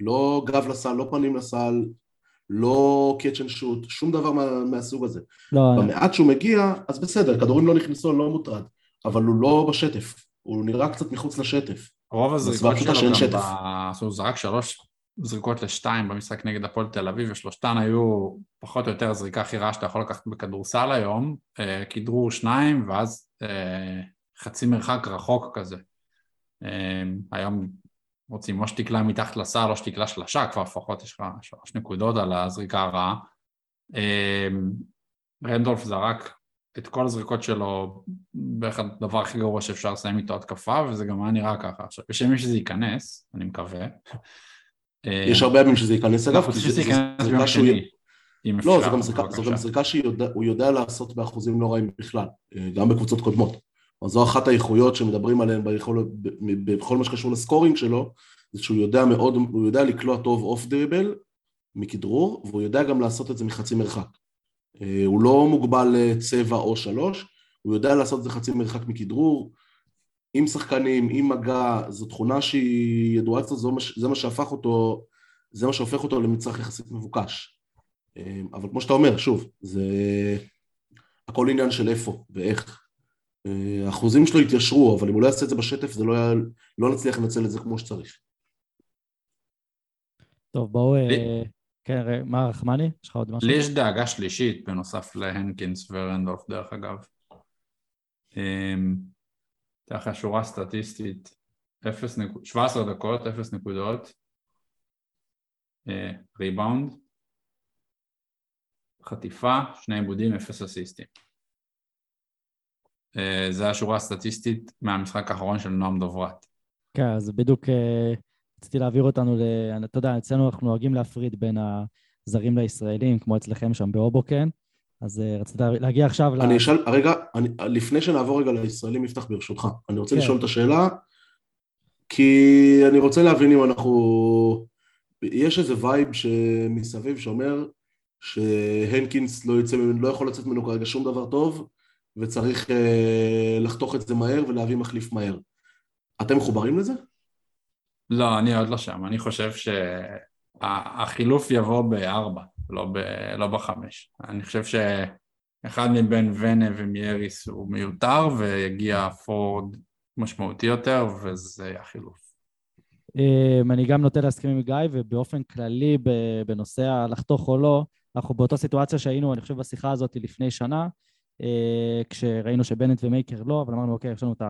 לא גב לסל, לא פנים לסל, לא catch and shoot, שום דבר מה, מהסוג הזה. לא, במעט שהוא מגיע, אז בסדר, כדורים לא נכנסו, אני לא מוטרד, אבל הוא לא בשטף, הוא נראה קצת מחוץ לשטף. רוב הזריקות שלו גם, ב... הוא זרק שלוש זריקות לשתיים במשחק נגד הפועל תל אביב, ושלושתן היו פחות או יותר הזריקה הכי רעה שאתה יכול לקחת בכדורסל היום, אה, כדרור שניים, ואז אה, חצי מרחק רחוק כזה. אה, היום רוצים או שתקלה מתחת לסל או שתקלה שלשה, כבר לפחות יש לך שלוש נקודות על הזריקה הרעה. רנדולף זרק את כל הזריקות שלו בערך הדבר הכי גרוע שאפשר לסיים איתו התקפה, וזה גם היה נראה ככה. עכשיו, בשם מי שזה ייכנס, אני מקווה, יש הרבה ימים שזה ייכנס אליו, כי זו זריקה שהוא... לא, זו גם זריקה שהוא יודע לעשות באחוזים לא רעים בכלל, אה, גם בקבוצות קודמות. אז זו אחת האיכויות שמדברים עליהן בכל מה שקשור לסקורינג שלו, זה שהוא יודע מאוד, הוא יודע לקלוע טוב אוף דריבל מכדרור, והוא יודע גם לעשות את זה מחצי מרחק. אה, הוא לא מוגבל לצבע או שלוש, הוא יודע לעשות את זה חצי מרחק מכדרור, עם שחקנים, עם מגע, זו תכונה שהיא ידועה אצלו, זה מה שהפך אותו, זה מה שהופך אותו למצרך יחסית מבוקש. אמ, אבל כמו שאתה אומר, שוב, זה הכל עניין של איפה ואיך. אה, האחוזים שלו יתיישרו, אבל אם הוא לא יעשה את זה בשטף, זה לא, היה, לא נצליח לנצל את זה כמו שצריך. טוב, בואו... אה, כן, מה רחמני? יש לך עוד משהו? לי יש דאגה שלישית בנוסף להנקינס ורנדולף, דרך אגב. אמ, אתן לך שורה סטטיסטית, 17 דקות, 0 נקודות, ריבאונד, אה, חטיפה, שני עיבודים, 0 אסיסטים. אה, זה השורה הסטטיסטית מהמשחק האחרון של נועם דוברת. כן, אז בדיוק אה, רציתי להעביר אותנו ל... אתה יודע, אצלנו אנחנו נוהגים להפריד בין הזרים לישראלים, כמו אצלכם שם באובוקן. אז uh, רצית להגיע עכשיו ל... אני אשאל, רגע, אני, לפני שנעבור רגע לישראלים, יפתח ברשותך, אני רוצה כן. לשאול את השאלה, כי אני רוצה להבין אם אנחנו... יש איזה vibe שמסביב שאומר שהנקינס לא, יצא, לא יכול לצאת ממנו כרגע שום דבר טוב, וצריך אה, לחתוך את זה מהר ולהביא מחליף מהר. אתם מחוברים לזה? לא, אני עוד לא שם, אני חושב שהחילוף יבוא בארבע, לא, ב, לא בחמש. אני חושב שאחד מבין ונה ומייריס הוא מיותר ויגיע פורד משמעותי יותר וזה החילוף. אמ, אני גם נוטה להסכים עם גיא, ובאופן כללי בנושא הלחתוך או לא, אנחנו באותה סיטואציה שהיינו, אני חושב, בשיחה הזאת לפני שנה, כשראינו שבנט ומייקר לא, אבל אמרנו, אוקיי, יש לנו את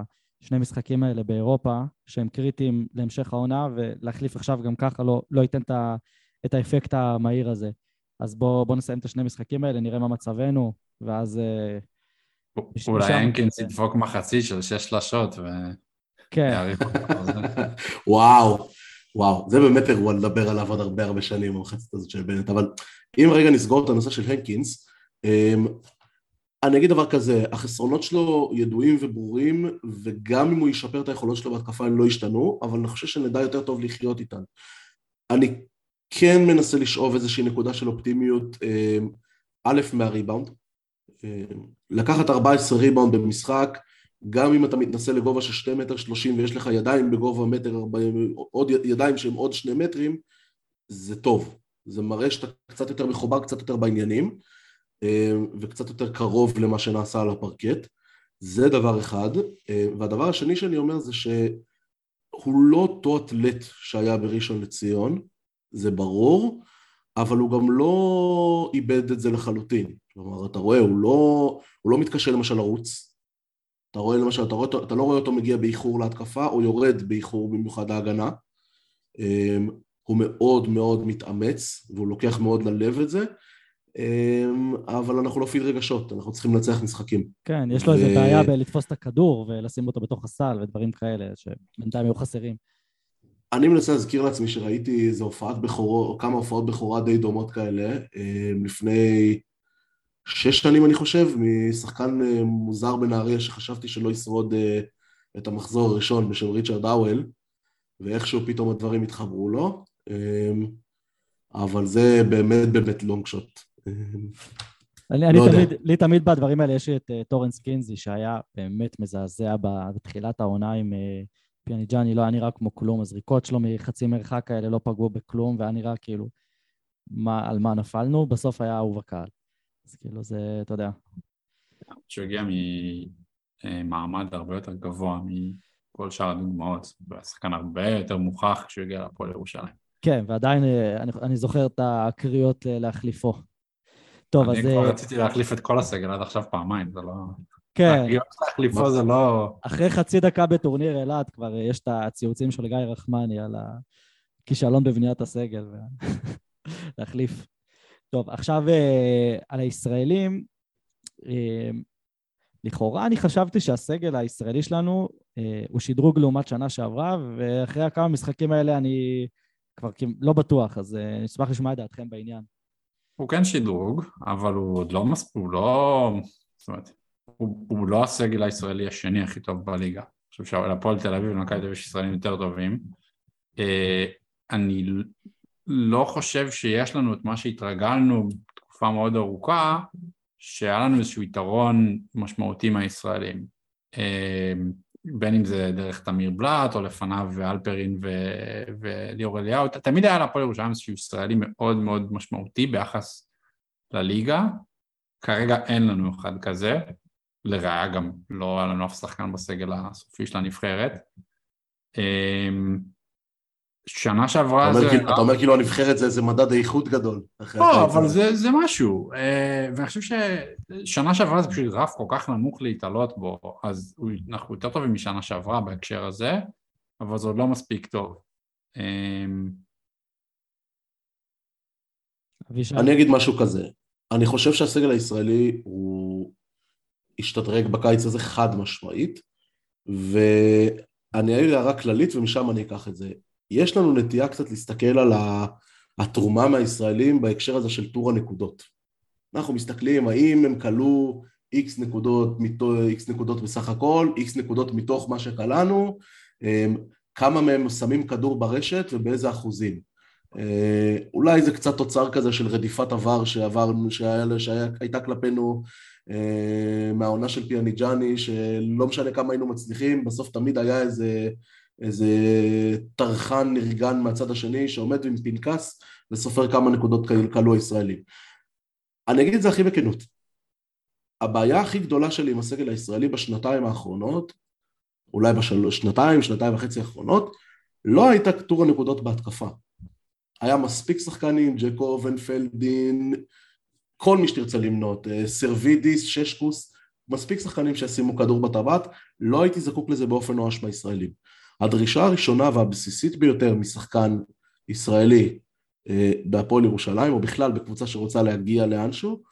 השני משחקים האלה באירופה, שהם קריטיים להמשך העונה, ולהחליף עכשיו גם ככה לא, לא ייתן את האפקט המהיר הזה. אז בואו בוא נסיים את השני משחקים האלה, נראה מה מצבנו, ואז... אה, אולי הנקינס ידפוק מחצית של שש שלשות ו... כן. וואו, וואו, זה באמת אירוע לדבר עליו עוד הרבה הרבה שנים, המחצית הזאת של בנט, אבל אם רגע נסגור את הנושא של הנקינס, אמ, אני אגיד דבר כזה, החסרונות שלו ידועים וברורים, וגם אם הוא ישפר את היכולות שלו בהתקפה הם לא ישתנו, אבל אני חושב שנדע יותר טוב לחיות איתן. אני כן מנסה לשאוב איזושהי נקודה של אופטימיות, אמ, א', מהריבאונד. אמ, לקחת 14 ריבאונד במשחק, גם אם אתה מתנסה לגובה של 2 מטר 30 ויש לך ידיים בגובה מטר 40, עוד ידיים שהם עוד 2 מטרים, זה טוב. זה מראה שאתה קצת יותר מחובר, קצת יותר בעניינים, וקצת יותר קרוב למה שנעשה על הפרקט. זה דבר אחד. והדבר השני שאני אומר זה שהוא לא אותו אתלט שהיה בראשון לציון, זה ברור, אבל הוא גם לא איבד את זה לחלוטין. כלומר, אתה רואה, הוא לא, הוא לא מתקשה למשל לרוץ. אתה רואה למשל, אתה, רואה, אתה לא רואה אותו מגיע באיחור להתקפה, או יורד באיחור במיוחד להגנה. אמ, הוא מאוד מאוד מתאמץ, והוא לוקח מאוד ללב את זה, אמ, אבל אנחנו לא פיל רגשות, אנחנו צריכים לנצח משחקים. כן, יש לו ו... איזה בעיה בלתפוס את הכדור ולשים אותו בתוך הסל ודברים כאלה, שבינתיים היו חסרים. אני מנסה להזכיר לעצמי שראיתי איזה הופעת בכורה, או כמה הופעות בכורה די דומות כאלה, אה, לפני שש שנים אני חושב, משחקן אה, מוזר בנהריה שחשבתי שלא ישרוד אה, את המחזור הראשון בשם ריצ'רד האוול, ואיכשהו פתאום הדברים התחברו לו, אבל זה באמת באמת long shot. אני, אני לא תמיד, לי תמיד בדברים האלה יש את טורנס קינזי שהיה באמת מזעזע בתחילת העונה עם פיאניג'אני לא היה נראה כמו כלום, הזריקות שלו מחצי מרחק האלה לא פגעו בכלום, והיה נראה כאילו מה, על מה נפלנו, בסוף היה אהוב הקהל. אז כאילו זה, אתה יודע. שהוא הגיע ממעמד הרבה יותר גבוה מכל שאר הדוגמאות, והשחקן הרבה יותר מוכח כשהוא הגיע לפועל ירושלים. כן, ועדיין אה, אני, אני זוכר את הקריאות להחליפו. טוב, אז... אני כבר אה, רציתי להחליף את כל הסגל עד עכשיו פעמיים, זה לא... כן. להחליפו זה לא... אחרי חצי דקה בטורניר אילת כבר יש את הציוצים של גיא רחמני על הכישלון בבניית הסגל. להחליף. טוב, עכשיו אה, על הישראלים, אה, לכאורה אני חשבתי שהסגל הישראלי שלנו אה, הוא שדרוג לעומת שנה שעברה, ואחרי הכמה משחקים האלה אני כבר לא בטוח, אז נשמח לשמוע את דעתכם בעניין. הוא כן שדרוג, אבל הוא עוד לא מספיק, הוא לא... זאת אומרת, הוא, הוא לא הסגל הישראלי השני הכי טוב בליגה. אני חושב שלפועל תל אביב ולמכבי תל אביב יש ישראלים יותר טובים. אה, אני לא חושב שיש לנו את מה שהתרגלנו תקופה מאוד ארוכה, שהיה לנו איזשהו יתרון משמעותי מהישראלים. בין אם זה דרך תמיר בלאט, או לפניו ואלפרין וליאור אליהו, תמיד היה להפועל ירושלים איזשהו ישראלי מאוד מאוד משמעותי ביחס לליגה. כרגע אין לנו אחד כזה, לראיה גם לא היה לנו אף שחקן בסגל הסופי של הנבחרת. שנה שעברה אתה זה... כאילו, אתה אומר כאילו הנבחרת זה איזה מדד איכות גדול. לא, אבל זה, זה משהו. אה, ואני חושב ששנה שעברה זה פשוט רף כל כך נמוך להתעלות בו, אז אנחנו יותר טובים משנה שעברה בהקשר הזה, אבל זה עוד לא מספיק טוב. אמ, אני אגיד משהו כזה, אני חושב שהסגל הישראלי הוא השתדרג בקיץ הזה חד משמעית, ואני אעיר הערה כללית ומשם אני אקח את זה. יש לנו נטייה קצת להסתכל על התרומה מהישראלים בהקשר הזה של טור הנקודות. אנחנו מסתכלים האם הם כלו איקס נקודות, איקס נקודות בסך הכל, איקס נקודות מתוך מה שכלנו, אמ, כמה מהם שמים כדור ברשת ובאיזה אחוזים. אה, אולי זה קצת תוצר כזה של רדיפת עבר שעבר, שהייתה כלפינו אה, מהעונה של פיאניג'אני, שלא משנה כמה היינו מצליחים, בסוף תמיד היה איזה, איזה טרחן נרגן מהצד השני שעומד עם פנקס וסופר כמה נקודות כלו הישראלים. אני אגיד את זה הכי בכנות. הבעיה הכי גדולה שלי עם הסגל הישראלי בשנתיים האחרונות, אולי בשנתיים, שנתיים וחצי האחרונות, לא הייתה טור הנקודות בהתקפה. היה מספיק שחקנים, ג'קו אובנפלדין, כל מי שתרצה למנות, אה, סרווידיס, ששקוס, מספיק שחקנים שישימו כדור בטבעת, לא הייתי זקוק לזה באופן נואש מהישראלים. הדרישה הראשונה והבסיסית ביותר משחקן ישראלי אה, בהפועל ירושלים, או בכלל בקבוצה שרוצה להגיע לאנשהו,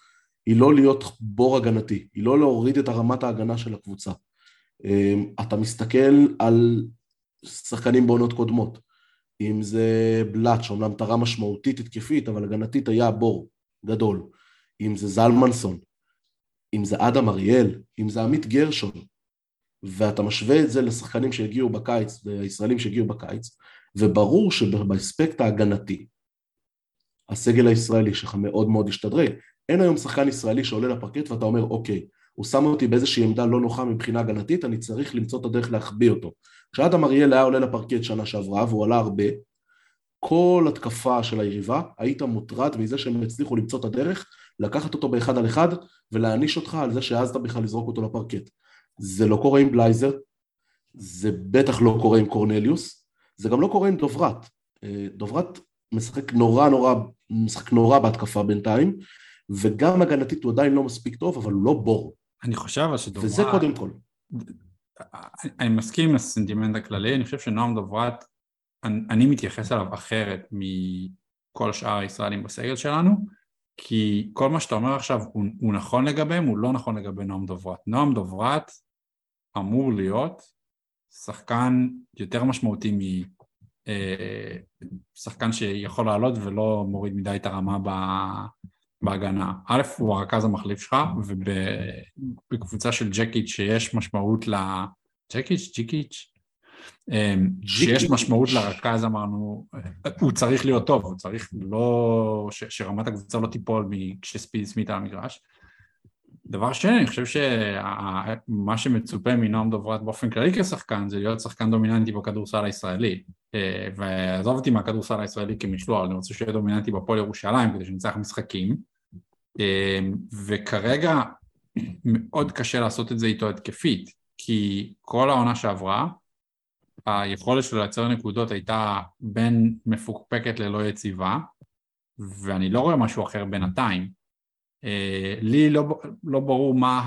היא לא להיות בור הגנתי, היא לא להוריד את הרמת ההגנה של הקבוצה. אה, אתה מסתכל על שחקנים בעונות קודמות, אם זה בלאט, שאומנם תרם משמעותית התקפית, אבל הגנתית היה בור גדול. אם זה זלמנסון, אם זה אדם אריאל, אם זה עמית גרשון, ואתה משווה את זה לשחקנים שהגיעו בקיץ, לישראלים שהגיעו בקיץ, וברור שבאספקט ההגנתי, הסגל הישראלי שלך מאוד מאוד השתדרג. אין היום שחקן ישראלי שעולה לפרקט ואתה אומר, אוקיי, הוא שם אותי באיזושהי עמדה לא נוחה מבחינה הגנתית, אני צריך למצוא את הדרך להחביא אותו. כשאדם אריאל היה עולה לפרקט שנה שעברה, והוא עלה הרבה, כל התקפה של היריבה, היית מוטרד מזה שהם הצליחו למצוא את הדרך לקחת אותו באחד על אחד ולהעניש אותך על זה שהעזת בכלל לזרוק אותו לפרקט. זה לא קורה עם בלייזר, זה בטח לא קורה עם קורנליוס, זה גם לא קורה עם דוברת. אה, דוברת משחק נורא נורא, משחק נורא בהתקפה בינתיים, וגם הגנתית הוא עדיין לא מספיק טוב, אבל הוא לא בור. אני חושב שדוברת... וזה קודם כל. אני מסכים עם הסנטימנט הכללי, אני חושב שנועם דוברת, אני, אני מתייחס אליו אחרת מכל שאר הישראלים בסגל שלנו, כי כל מה שאתה אומר עכשיו הוא, הוא נכון לגביהם, הוא לא נכון לגבי נועם דוברת. נועם דוברת אמור להיות שחקן יותר משמעותי משחקן אה, שיכול לעלות ולא מוריד מדי את הרמה בהגנה. א', הוא הרכז המחליף שלך, ובקבוצה של ג'קיץ' שיש משמעות ל... ג'קיץ'? ג'קיץ'? אמ, שיש משמעות לרכז אמרנו, הוא צריך להיות טוב, הוא צריך לא, ש, שרמת הקבוצה לא תיפול כשסמית על המגרש. דבר שני, אני חושב שמה שמצופה מנועם דוברת באופן כללי כשחקן זה להיות שחקן דומיננטי בכדורסל הישראלי. אה, ועזוב אותי מהכדורסל הישראלי כמשלוח, אני רוצה שיהיה דומיננטי בפועל ירושלים כדי שנצטרך משחקים. אה, וכרגע מאוד קשה לעשות את זה איתו התקפית, כי כל העונה שעברה היכולת שלו לייצר נקודות הייתה בין מפוקפקת ללא יציבה, ואני לא רואה משהו אחר בינתיים. אה, לי לא, לא ברור מה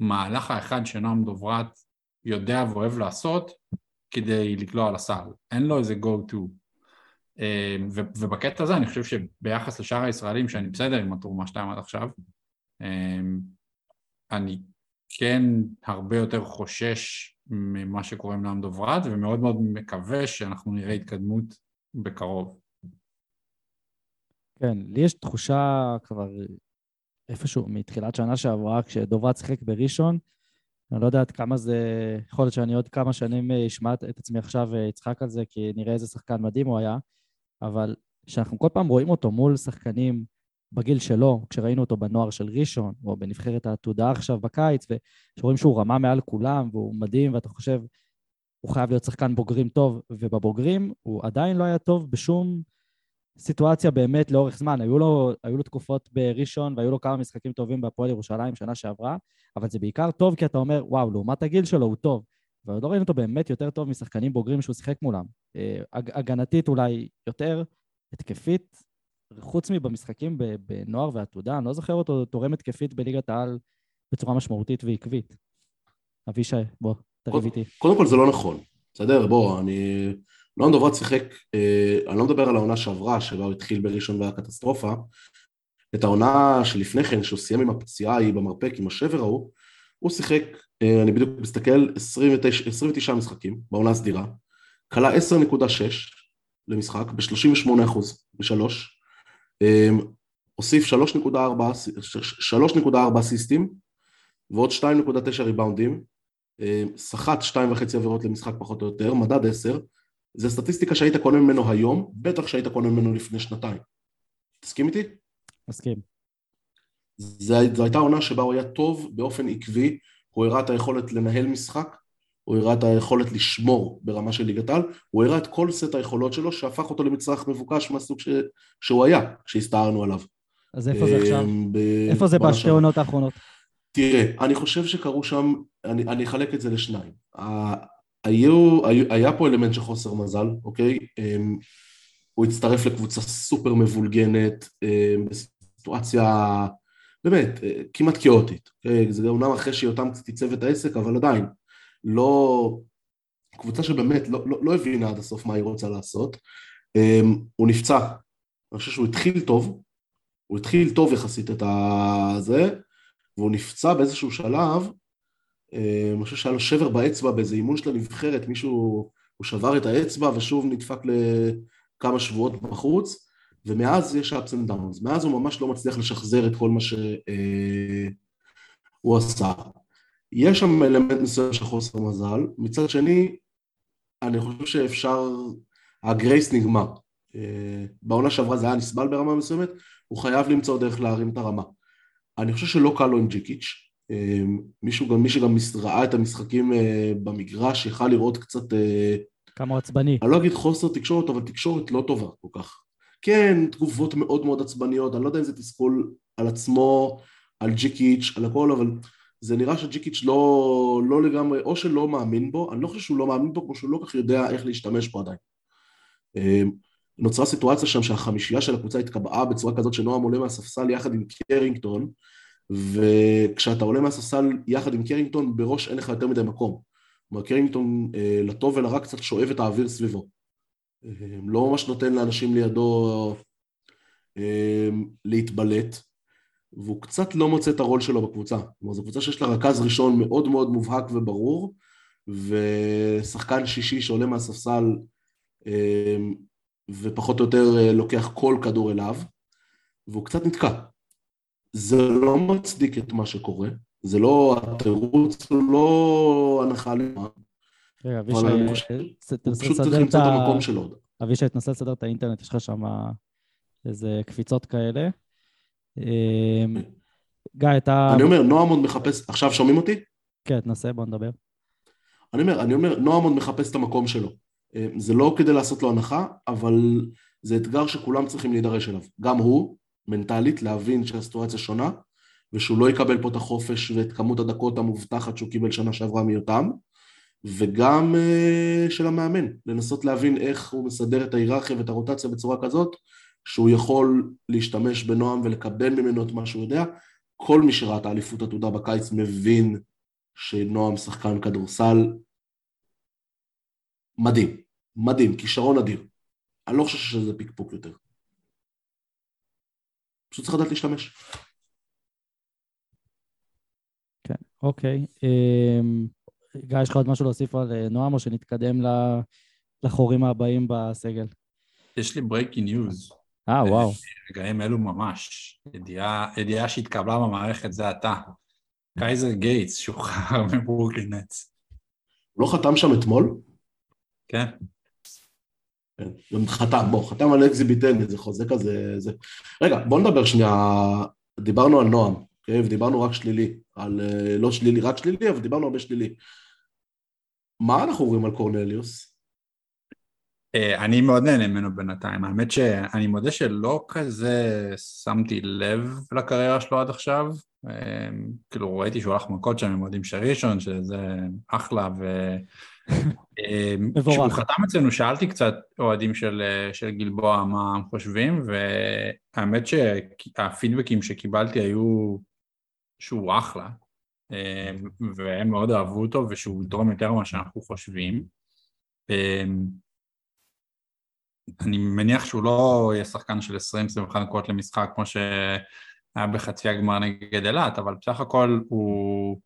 המהלך האחד שנועם דוברת יודע ואוהב לעשות כדי לקלוע על הסל. אין לו איזה go to. אה, ובקטע הזה אני חושב שביחס לשאר הישראלים, שאני בסדר עם התרומה שלהם עד עכשיו, אה, אני כן הרבה יותר חושש ממה שקורה עם נועם דוברת, ומאוד מאוד מקווה שאנחנו נראה התקדמות בקרוב. כן, לי יש תחושה כבר איפשהו מתחילת שנה שעברה, כשדוברת שיחק בראשון, אני לא יודע עד כמה זה, יכול להיות שאני עוד כמה שנים אשמע את עצמי עכשיו ואצחק על זה, כי נראה איזה שחקן מדהים הוא היה, אבל כשאנחנו כל פעם רואים אותו מול שחקנים בגיל שלו, כשראינו אותו בנוער של ראשון, או בנבחרת העתודה עכשיו בקיץ, ושרואים שהוא רמה מעל כולם, והוא מדהים, ואתה חושב, הוא חייב להיות שחקן בוגרים טוב, ובבוגרים הוא עדיין לא היה טוב בשום סיטואציה באמת לאורך זמן. היו לו, היו לו תקופות בראשון, והיו לו כמה משחקים טובים בהפועל ירושלים שנה שעברה, אבל זה בעיקר טוב כי אתה אומר, וואו, לעומת הגיל שלו הוא טוב. ועוד לא ראינו אותו באמת יותר טוב משחקנים בוגרים שהוא שיחק מולם. אה, הגנתית אולי יותר, התקפית חוץ מבמשחקים בנוער ועתודה, אני לא זוכר אותו תורם התקפית בליגת העל בצורה משמעותית ועקבית. אבישי, בוא, תריב איתי. קודם כל זה לא נכון, בסדר? בוא, אני... נועם דוברת שיחק, אה, אני לא מדבר על העונה שעברה, שבה הוא התחיל בראשון והיה קטסטרופה, את העונה שלפני כן, שהוא סיים עם הפציעה ההיא במרפק, עם השבר ההוא, הוא שיחק, אה, אני בדיוק מסתכל, 29, 29 משחקים בעונה הסדירה, כלה 10.6 למשחק ב-38% בשלוש, אמ, הוסיף 3.4 אסיסטים ועוד 2.9 ריבאונדים, אמ, סחט 2.5 עבירות למשחק פחות או יותר, מדד 10, זה סטטיסטיקה שהיית קונה ממנו היום, בטח שהיית קונה ממנו לפני שנתיים. תסכים איתי? מסכים. זו הייתה עונה שבה הוא היה טוב באופן עקבי, הוא הראה את היכולת לנהל משחק, הוא הראה את היכולת לשמור ברמה של ליגת העל, הוא הראה את כל סט היכולות שלו שהפך אותו למצרך מבוקש מהסוג ש... שהוא היה כשהסתערנו עליו. אז איפה זה עכשיו? ב... איפה זה בשתי עונות האחרונות? תראה, אני חושב שקרו שם, אני, אני אחלק את זה לשניים. היו, היה פה אלמנט של חוסר מזל, אוקיי? אמ, הוא הצטרף לקבוצה סופר מבולגנת, אמ, בסיטואציה באמת אה, כמעט כאוטית. אוקיי? זה אומנם אחרי שיותם קצת עיצב את העסק, אבל עדיין, לא... קבוצה שבאמת לא, לא, לא הבינה עד הסוף מה היא רוצה לעשות. אמ, הוא נפצע, אני חושב שהוא התחיל טוב, הוא התחיל טוב יחסית את הזה, והוא נפצע באיזשהו שלב, אה, אני חושב שהיה לו שבר באצבע באיזה אימון של הנבחרת, מישהו, הוא שבר את האצבע ושוב נדפק לכמה שבועות בחוץ, ומאז יש ups and downs, מאז הוא ממש לא מצליח לשחזר את כל מה שהוא אה, עשה. יש שם אלמנט מסוים של חוסר מזל, מצד שני, אני חושב שאפשר, הגרייס נגמר. אה, בעונה שעברה זה היה נסבל ברמה מסוימת, הוא חייב למצוא דרך להרים את הרמה. אני חושב שלא קל לו עם ג'יקיץ', אמ, מישהו גם, מי שגם ראה את המשחקים אה, במגרש יכל לראות קצת... אה, כמה עצבני. אני לא אגיד חוסר תקשורת, אבל תקשורת לא טובה כל כך. כן, תגובות מאוד מאוד עצבניות, אני לא יודע אם זה תסכול על עצמו, על ג'יקיץ', על הכל, אבל זה נראה שג'יקיץ' לא, לא לגמרי, או שלא מאמין בו, אני לא חושב שהוא לא מאמין בו, כמו שהוא לא כך יודע איך להשתמש בו עדיין. אמ, נוצרה סיטואציה שם שהחמישייה של הקבוצה התקבעה בצורה כזאת שנועם עולה מהספסל יחד עם קרינגטון, וכשאתה עולה מהספסל יחד עם קרינגטון, בראש אין לך יותר מדי מקום. כלומר, קרינגטון אה, לטוב ולרע קצת שואב את האוויר סביבו. אה, לא ממש נותן לאנשים לידו אה, להתבלט, והוא קצת לא מוצא את הרול שלו בקבוצה. כלומר, זו קבוצה שיש לה רכז ראשון מאוד מאוד מובהק וברור, ושחקן שישי שעולה מהספסל אה, ופחות או יותר אה, לוקח כל כדור אליו, והוא קצת נתקע. זה לא מצדיק את מה שקורה, זה לא, התירוץ הוא לא הנחה למה. אבל אני חושב, הוא פשוט צריך למצוא את המקום שלו. אבישי, תנסה לסדר את האינטרנט, יש לך שם איזה קפיצות כאלה. אמ, גיא, אתה... אני אומר, נועם עוד מחפש, עכשיו שומעים אותי? כן, תנסה, בוא נדבר. אני אומר, אני אומר, נועם עוד מחפש את המקום שלו. אמ, זה לא כדי לעשות לו הנחה, אבל זה אתגר שכולם צריכים להידרש אליו. גם הוא, מנטלית, להבין שהסיטואציה שונה, ושהוא לא יקבל פה את החופש ואת כמות הדקות המובטחת שהוא קיבל שנה שעברה מיותם, וגם uh, של המאמן, לנסות להבין איך הוא מסדר את ההיררכיה ואת הרוטציה בצורה כזאת, שהוא יכול להשתמש בנועם ולקבל ממנו את מה שהוא יודע. כל מי שראה את האליפות עתודה בקיץ מבין שנועם שחקן כדורסל מדהים, מדהים, כישרון אדיר. אני לא חושב שזה פיקפוק יותר. פשוט צריך לדעת להשתמש. כן, אוקיי. אמ, גיא, יש לך עוד משהו להוסיף על אה, נועם, או שנתקדם לחורים הבאים בסגל? יש לי breaking news. אה, וואו. רגעים אלו ממש. ידיעה, ידיעה שהתקבלה במערכת זה אתה. קייזר גייטס שוחרר מברוקלין נטס. הוא לא חתם שם אתמול? כן. כן, גם חתם, בוא, חתם על אקזיביטן, זה חוזה כזה, זה... רגע, בוא נדבר שנייה, דיברנו על נועם, אוקיי? ודיברנו רק שלילי, על... אה, לא שלילי, רק שלילי, אבל דיברנו הרבה שלילי. מה אנחנו אומרים על קורנליוס? אה, אני מאוד נהנה ממנו בינתיים, האמת שאני מודה שלא כזה שמתי לב לקריירה שלו עד עכשיו, אה, כאילו ראיתי שהוא הלך מכות שם עם אוהדים של ראשון, שזה אחלה, ו... אמ, כשהוא חתם אצלנו שאלתי קצת אוהדים של, של גלבוע מה הם חושבים והאמת שהפידבקים שקיבלתי היו שהוא אחלה והם מאוד אהבו אותו ושהוא יתרום יותר ממה שאנחנו חושבים אני מניח שהוא לא יהיה שחקן של 20-25 נקודות למשחק כמו שהיה בחצי הגמר נגד אילת אבל בסך הכל הוא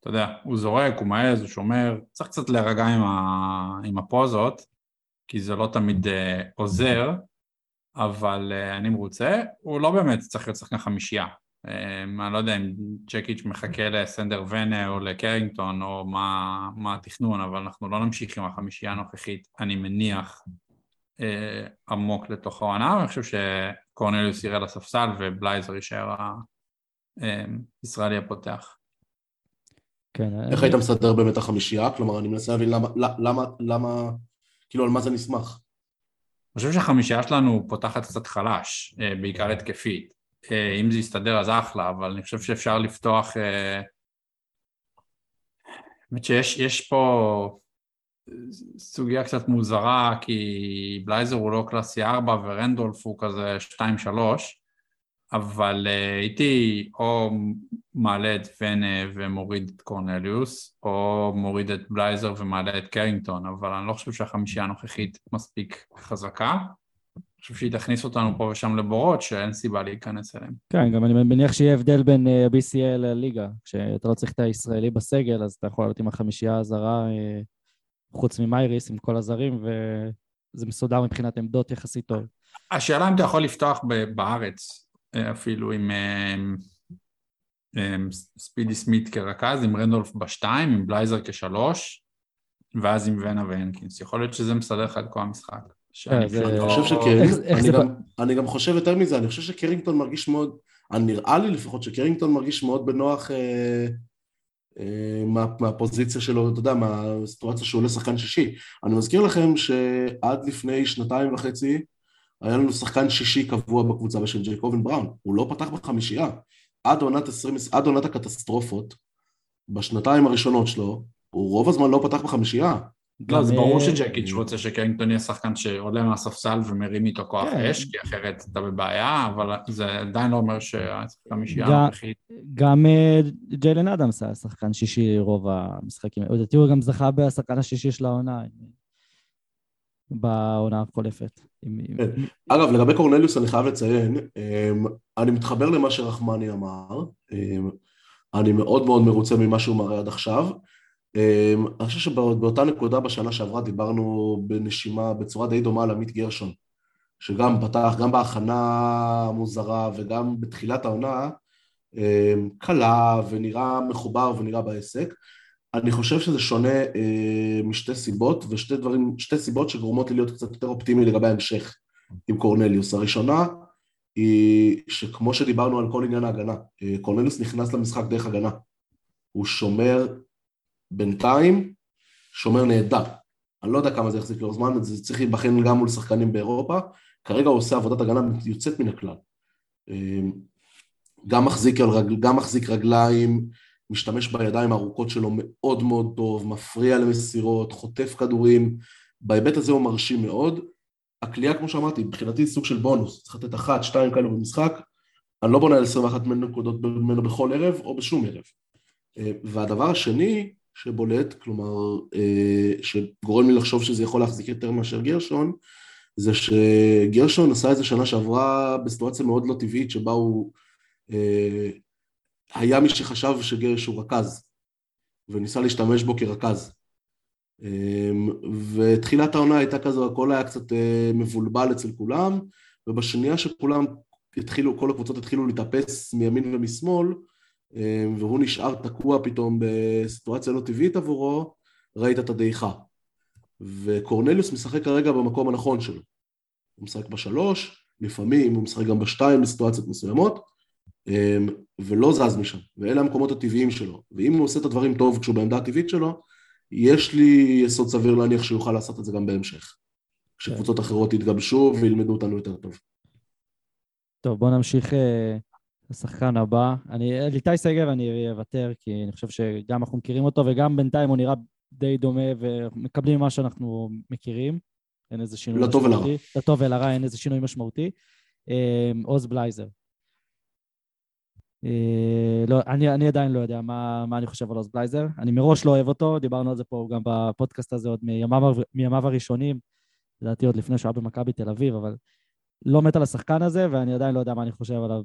אתה יודע, הוא זורק, הוא מעז, הוא שומר, צריך קצת להירגע עם, ה... עם הפוזות, כי זה לא תמיד uh, עוזר, אבל uh, אני מרוצה, הוא לא באמת צריך להיות שחקן חמישייה. Um, אני לא יודע אם צ'קיץ' מחכה לסנדר ונה או לקרינגטון או מה, מה התכנון, אבל אנחנו לא נמשיך עם החמישייה הנוכחית, אני מניח, uh, עמוק לתוך העונה, ואני חושב קורנליוס ירד לספסל ובלייזר יישאר הישראלי הפותח. כן. איך היית מסדר באמת החמישייה? כלומר, אני מנסה להבין למה, למה, למה, כאילו על מה זה נסמך. אני חושב שהחמישייה שלנו פותחת קצת חלש, אה, בעיקר התקפית. אה, אם זה יסתדר אז אחלה, אבל אני חושב שאפשר לפתוח... אה, האמת שיש פה סוגיה קצת מוזרה, כי בלייזר הוא לא קלאסי 4 ורנדולף הוא כזה 2-3, אבל הייתי או מעלה את פנה ומוריד את קורנליוס, או מוריד את בלייזר ומעלה את קרינגטון, אבל אני לא חושב שהחמישייה הנוכחית מספיק חזקה. חושב שהיא תכניס אותנו פה ושם לבורות שאין סיבה להיכנס אליהם. כן, גם אני מניח שיהיה הבדל בין אה, BCL לליגה. כשאתה לא צריך את הישראלי בסגל, אז אתה יכול לעלות עם החמישייה הזרה, אה, חוץ ממייריס, עם כל הזרים, וזה מסודר מבחינת עמדות יחסית טוב. השאלה אם אתה יכול לפתוח בארץ, אה, אפילו עם ספידי סמית כרכז, עם רנדולף בשתיים, עם בלייזר כשלוש, ואז עם ונה והנקינס. יכול להיות שזה מסדר לך את כל המשחק. שאני חושב שקרינגטון, אני גם חושב יותר מזה, אני חושב שקרינגטון מרגיש מאוד, נראה לי לפחות שקרינגטון מרגיש מאוד בנוח אה, אה, מהפוזיציה שלו, אתה יודע, מהסיטואציה שהוא עולה שחקן שישי. אני מזכיר לכם שעד לפני שנתיים וחצי היה לנו שחקן שישי קבוע בקבוצה בשם ג'ייקובן בראון, הוא לא פתח בחמישייה. עד עונת, 20, עד עונת הקטסטרופות, בשנתיים הראשונות שלו, הוא רוב הזמן לא פתח בחמישייה. לא, זה ברור שג'קיץ' רוצה שקרינגטון יהיה שחקן שעולה מהספסל ומרים איתו כוח כן. אש, כי אחרת אתה בבעיה, אבל זה עדיין לא אומר שהחמישייה הנוכחית... גם אה, ג'יילן אדמס היה שחקן שישי רוב המשחקים. לדעתי הוא גם זכה בשחקן השישי של העונה, בעונה החולפת. כן. אגב, לגבי קורנליוס אני חייב לציין, אמ, אני מתחבר למה שרחמני אמר, אמ, אני מאוד מאוד מרוצה ממה שהוא מראה עד עכשיו. אמ, אני חושב שבאותה נקודה בשנה שעברה דיברנו בנשימה, בצורה די דומה על עמית גרשון, שגם פתח, גם בהכנה המוזרה וגם בתחילת העונה, קלה ונראה מחובר ונראה בעסק. אני חושב שזה שונה אה, משתי סיבות, ושתי דברים, שתי סיבות שגורמות לי להיות קצת יותר אופטימי לגבי ההמשך עם קורנליוס. הראשונה היא שכמו שדיברנו על כל עניין ההגנה, אה, קורנליוס נכנס למשחק דרך הגנה. הוא שומר בינתיים, שומר נהדר. אני לא יודע כמה זה יחזיק לו זמן, זה צריך להיבחן גם מול שחקנים באירופה. כרגע הוא עושה עבודת הגנה יוצאת מן הכלל. אה, גם מחזיק, רגל, גם מחזיק רגליים, משתמש בידיים הארוכות שלו מאוד מאוד טוב, מפריע למסירות, חוטף כדורים, בהיבט הזה הוא מרשים מאוד. הכלייה, כמו שאמרתי, מבחינתי סוג של בונוס, צריך לתת אחת, שתיים כאלה במשחק, אני לא בונה על 21 נקודות ממנו בכל ערב או בשום ערב. אה, והדבר השני שבולט, כלומר, אה, שגורם לי לחשוב שזה יכול להחזיק יותר מאשר גרשון, זה שגרשון עשה את זה שנה שעברה בסיטואציה מאוד לא טבעית, שבה הוא אה, היה מי שחשב שגרש הוא רכז, וניסה להשתמש בו כרכז. אמ, ותחילת העונה הייתה כזו, הכל היה קצת אה, מבולבל אצל כולם, ובשנייה שכולם התחילו, כל הקבוצות התחילו להתאפס מימין ומשמאל, והוא נשאר תקוע פתאום בסיטואציה לא טבעית עבורו, ראית את הדעיכה. וקורנליוס משחק כרגע במקום הנכון שלו. הוא משחק בשלוש, לפעמים הוא משחק גם בשתיים בסיטואציות מסוימות, אמ, ולא זז משם, ואלה המקומות הטבעיים שלו. ואם הוא עושה את הדברים טוב כשהוא בעמדה הטבעית שלו, יש לי יסוד סביר להניח שהוא יוכל לעשות את זה גם בהמשך. כשקבוצות אחרות יתגבשו וילמדו אותנו יותר טוב. טוב, בואו נמשיך לשחקן הבא. אני, ליטאי שגב אני אוותר, כי אני חושב שגם אנחנו מכירים אותו, וגם בינתיים הוא נראה די דומה, ומקבלים מה שאנחנו מכירים. אין איזה שינוי לטוב משמעותי. לטוב ולרע אין איזה שינוי משמעותי. אה, עוז בלייזר. אה, לא, אני, אני עדיין לא יודע מה, מה אני חושב על עוז בלייזר. אני מראש לא אוהב אותו, דיברנו על זה פה גם בפודקאסט הזה עוד מימיו, מימיו הראשונים, לדעתי עוד לפני שהוא היה במכבי תל אביב, אבל לא מת על השחקן הזה, ואני עדיין לא יודע מה אני חושב עליו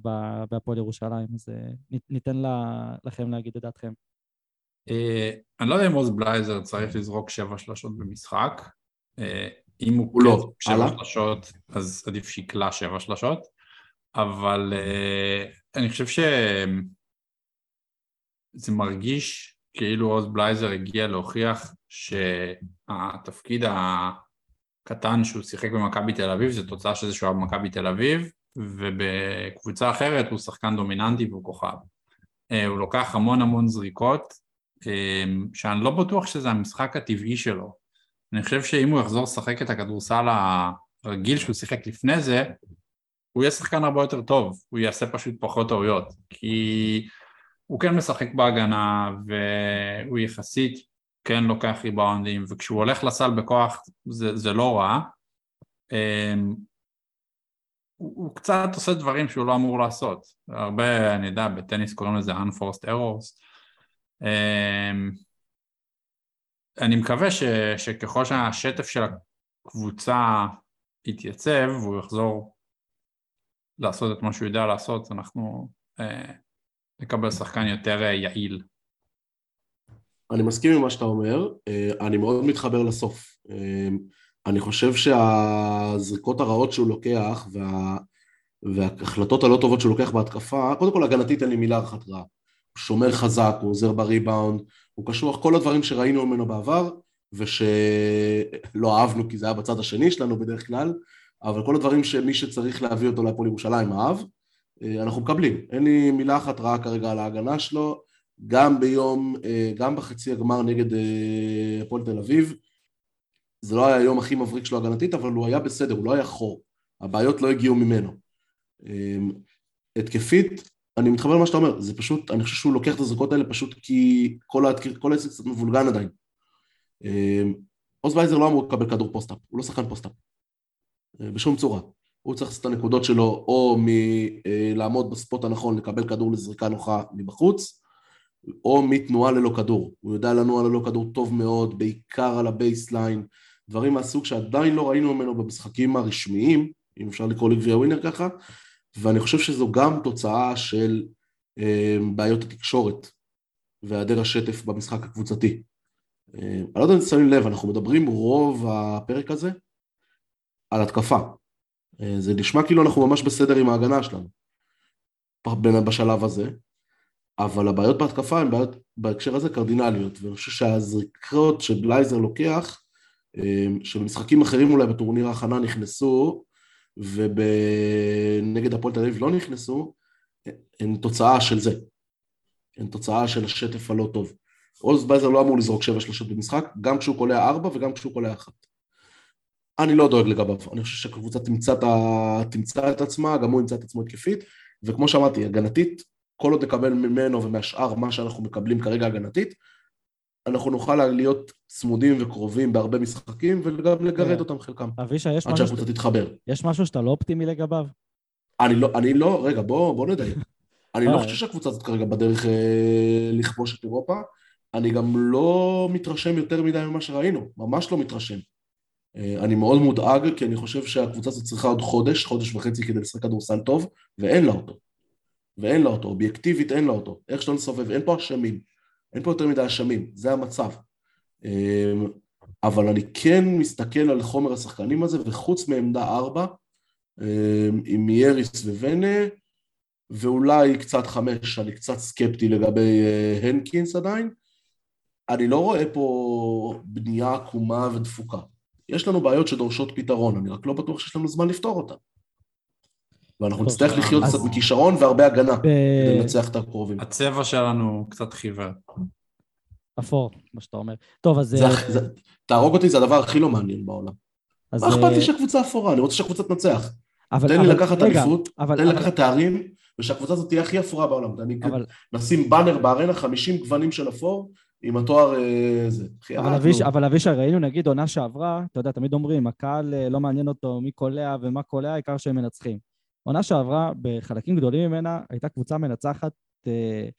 בהפועל ירושלים, אז אה, ניתן לה, לכם להגיד את דעתכם. אה, אני לא יודע אם עוז בלייזר צריך לזרוק שבע שלשות במשחק. אם הוא לא, כן שבע שלשות, אז עדיף שיקלע שבע שלשות, אבל אני חושב שזה מרגיש כאילו עוז בלייזר הגיע להוכיח שהתפקיד הקטן שהוא שיחק במכבי תל אביב זה תוצאה של זה שהוא היה במכבי תל אביב ובקבוצה אחרת הוא שחקן דומיננטי והוא כוכב. אה, הוא לוקח המון המון זריקות, אה, שאני לא בטוח שזה המשחק הטבעי שלו. אני חושב שאם הוא יחזור לשחק את הכדורסל הרגיל שהוא שיחק לפני זה, הוא יהיה שחקן הרבה יותר טוב, הוא יעשה פשוט פחות טעויות, כי הוא כן משחק בהגנה והוא יחסית כן לוקח ריבאונדים, וכשהוא הולך לסל בכוח זה, זה לא רע. אמ, הוא, הוא קצת עושה דברים שהוא לא אמור לעשות. הרבה, אני יודע, בטניס קוראים לזה unforced errors. אמ, אני מקווה ש, שככל שהשטף של הקבוצה יתייצב והוא יחזור לעשות את מה שהוא יודע לעשות, אנחנו אה, נקבל שחקן יותר אה, יעיל. אני מסכים עם מה שאתה אומר, אה, אני מאוד מתחבר לסוף. אה, אני חושב שהזריקות הרעות שהוא לוקח וה... וההחלטות הלא טובות שהוא לוקח בהתקפה, קודם כל הגנתית אין לי מילה אחת רעה. הוא שומר חזק, הוא עוזר בריבאונד, הוא קשוח, כל הדברים שראינו ממנו בעבר, ושלא אהבנו כי זה היה בצד השני שלנו בדרך כלל, אבל כל הדברים שמי שצריך להביא אותו להפועל ירושלים אהב, אה, אנחנו מקבלים. אין לי מילה אחת רעה כרגע על ההגנה שלו, גם ביום, אה, גם בחצי הגמר נגד אה, הפועל תל אביב, זה לא היה היום הכי מבריק שלו הגנתית, אבל הוא היה בסדר, הוא לא היה חור. הבעיות לא הגיעו ממנו. התקפית, אני מתחבר למה שאתה אומר, זה פשוט, אני חושב שהוא לוקח את הזריקות האלה פשוט כי כל, העסק קצת מבולגן עדיין. עוז בלייזר לא אמור לקבל כדור post-up, הוא לא שחקן post-up. בשום צורה. הוא צריך לעשות את הנקודות שלו או מלעמוד ב spot הנכון, לקבל כדור לזריקה נוחה מבחוץ, או מתנועה ללא כדור. הוא יודע לנוע ללא כדור טוב מאוד, בעיקר על ה baseline, דברים מהסוג שעדיין לא ראינו ממנו במשחקים הרשמיים, אם אפשר לקרוא לגביע ווינר ככה, ואני חושב שזו גם תוצאה של אה, בעיות התקשורת והיעדר השטף במשחק הקבוצתי. אה, אני לא יודע אם שמים לב, אנחנו מדברים רוב הפרק הזה על התקפה. אה, זה נשמע כאילו אנחנו ממש בסדר עם ההגנה שלנו בשלב הזה, אבל הבעיות בהתקפה הן בעיות בהקשר הזה קרדינליות, ואני חושב שהזריקות שבלייזר לוקח, אה, שבמשחקים אחרים אולי בטורניר ההכנה נכנסו, ונגד הפועל תל אביב לא נכנסו, הן תוצאה של זה. הן תוצאה של השטף הלא טוב. עוז בייזר לא אמור לזרוק שבע שלושות במשחק, גם כשהוא קולע ארבע וגם כשהוא קולע אחת. אני לא דואג לגביו, אני חושב שהקבוצה תמצא את עצמה, גם הוא ימצא את עצמו התקפית, וכמו שאמרתי, הגנתית, כל עוד נקבל ממנו ומהשאר מה שאנחנו מקבלים כרגע הגנתית, אנחנו נוכל להיות צמודים וקרובים בהרבה משחקים וגם לגרד כן. אותם חלקם. אבישי, יש משהו... עד שהקבוצה תתחבר. יש משהו שאתה לא אופטימי לגביו? אני לא, אני לא, רגע, בוא, בוא נדייק. אני לא אה. חושב שהקבוצה הזאת כרגע בדרך אה, לכבוש את אירופה. אני גם לא מתרשם יותר מדי ממה שראינו, ממש לא מתרשם. אה, אני מאוד מודאג, כי אני חושב שהקבוצה הזאת צריכה עוד חודש, חודש וחצי כדי לשחק כדורסל טוב, ואין לה אותו. ואין לה אותו, אובייקטיבית אין לה אותו. איך שלא נסובב, אין פה אשמים. אין פה יותר מדי אשמים, זה המצב. אה, אבל אני כן מסתכל על חומר השחקנים הזה, וחוץ מעמדה ארבע, אה, עם יריס ווונה, ואולי קצת חמש, אני קצת סקפטי לגבי הנקינס עדיין, אני לא רואה פה בנייה עקומה ודפוקה. יש לנו בעיות שדורשות פתרון, אני רק לא בטוח שיש לנו זמן לפתור אותן. ואנחנו נצטרך לחיות קצת מכישרון והרבה הגנה כדי לנצח את הקרובים. הצבע שלנו קצת חיוור. אפור, מה שאתה אומר. טוב, אז... אה, תהרוג אותי, זה הדבר הכי לא מעניין בעולם. מה אכפת לי אה, שהקבוצה אפורה? אני רוצה שהקבוצה תנצח. תן לי לקחת אליפות, תן לי לקחת תארים, ושהקבוצה הזאת תהיה הכי אפורה בעולם. אני נשים באנר בארנה, 50 גוונים של אפור, עם התואר אה, זה. אבל, אביש, אבל אבישי, ראינו נגיד עונה שעברה, אתה יודע, תמיד אומרים, הקהל אה, לא מעניין אותו מי קולע ומה קולע, העיקר שהם מנצחים. עונה שעברה, בחלקים גדולים ממנה, הייתה קבוצה מנצחת אה,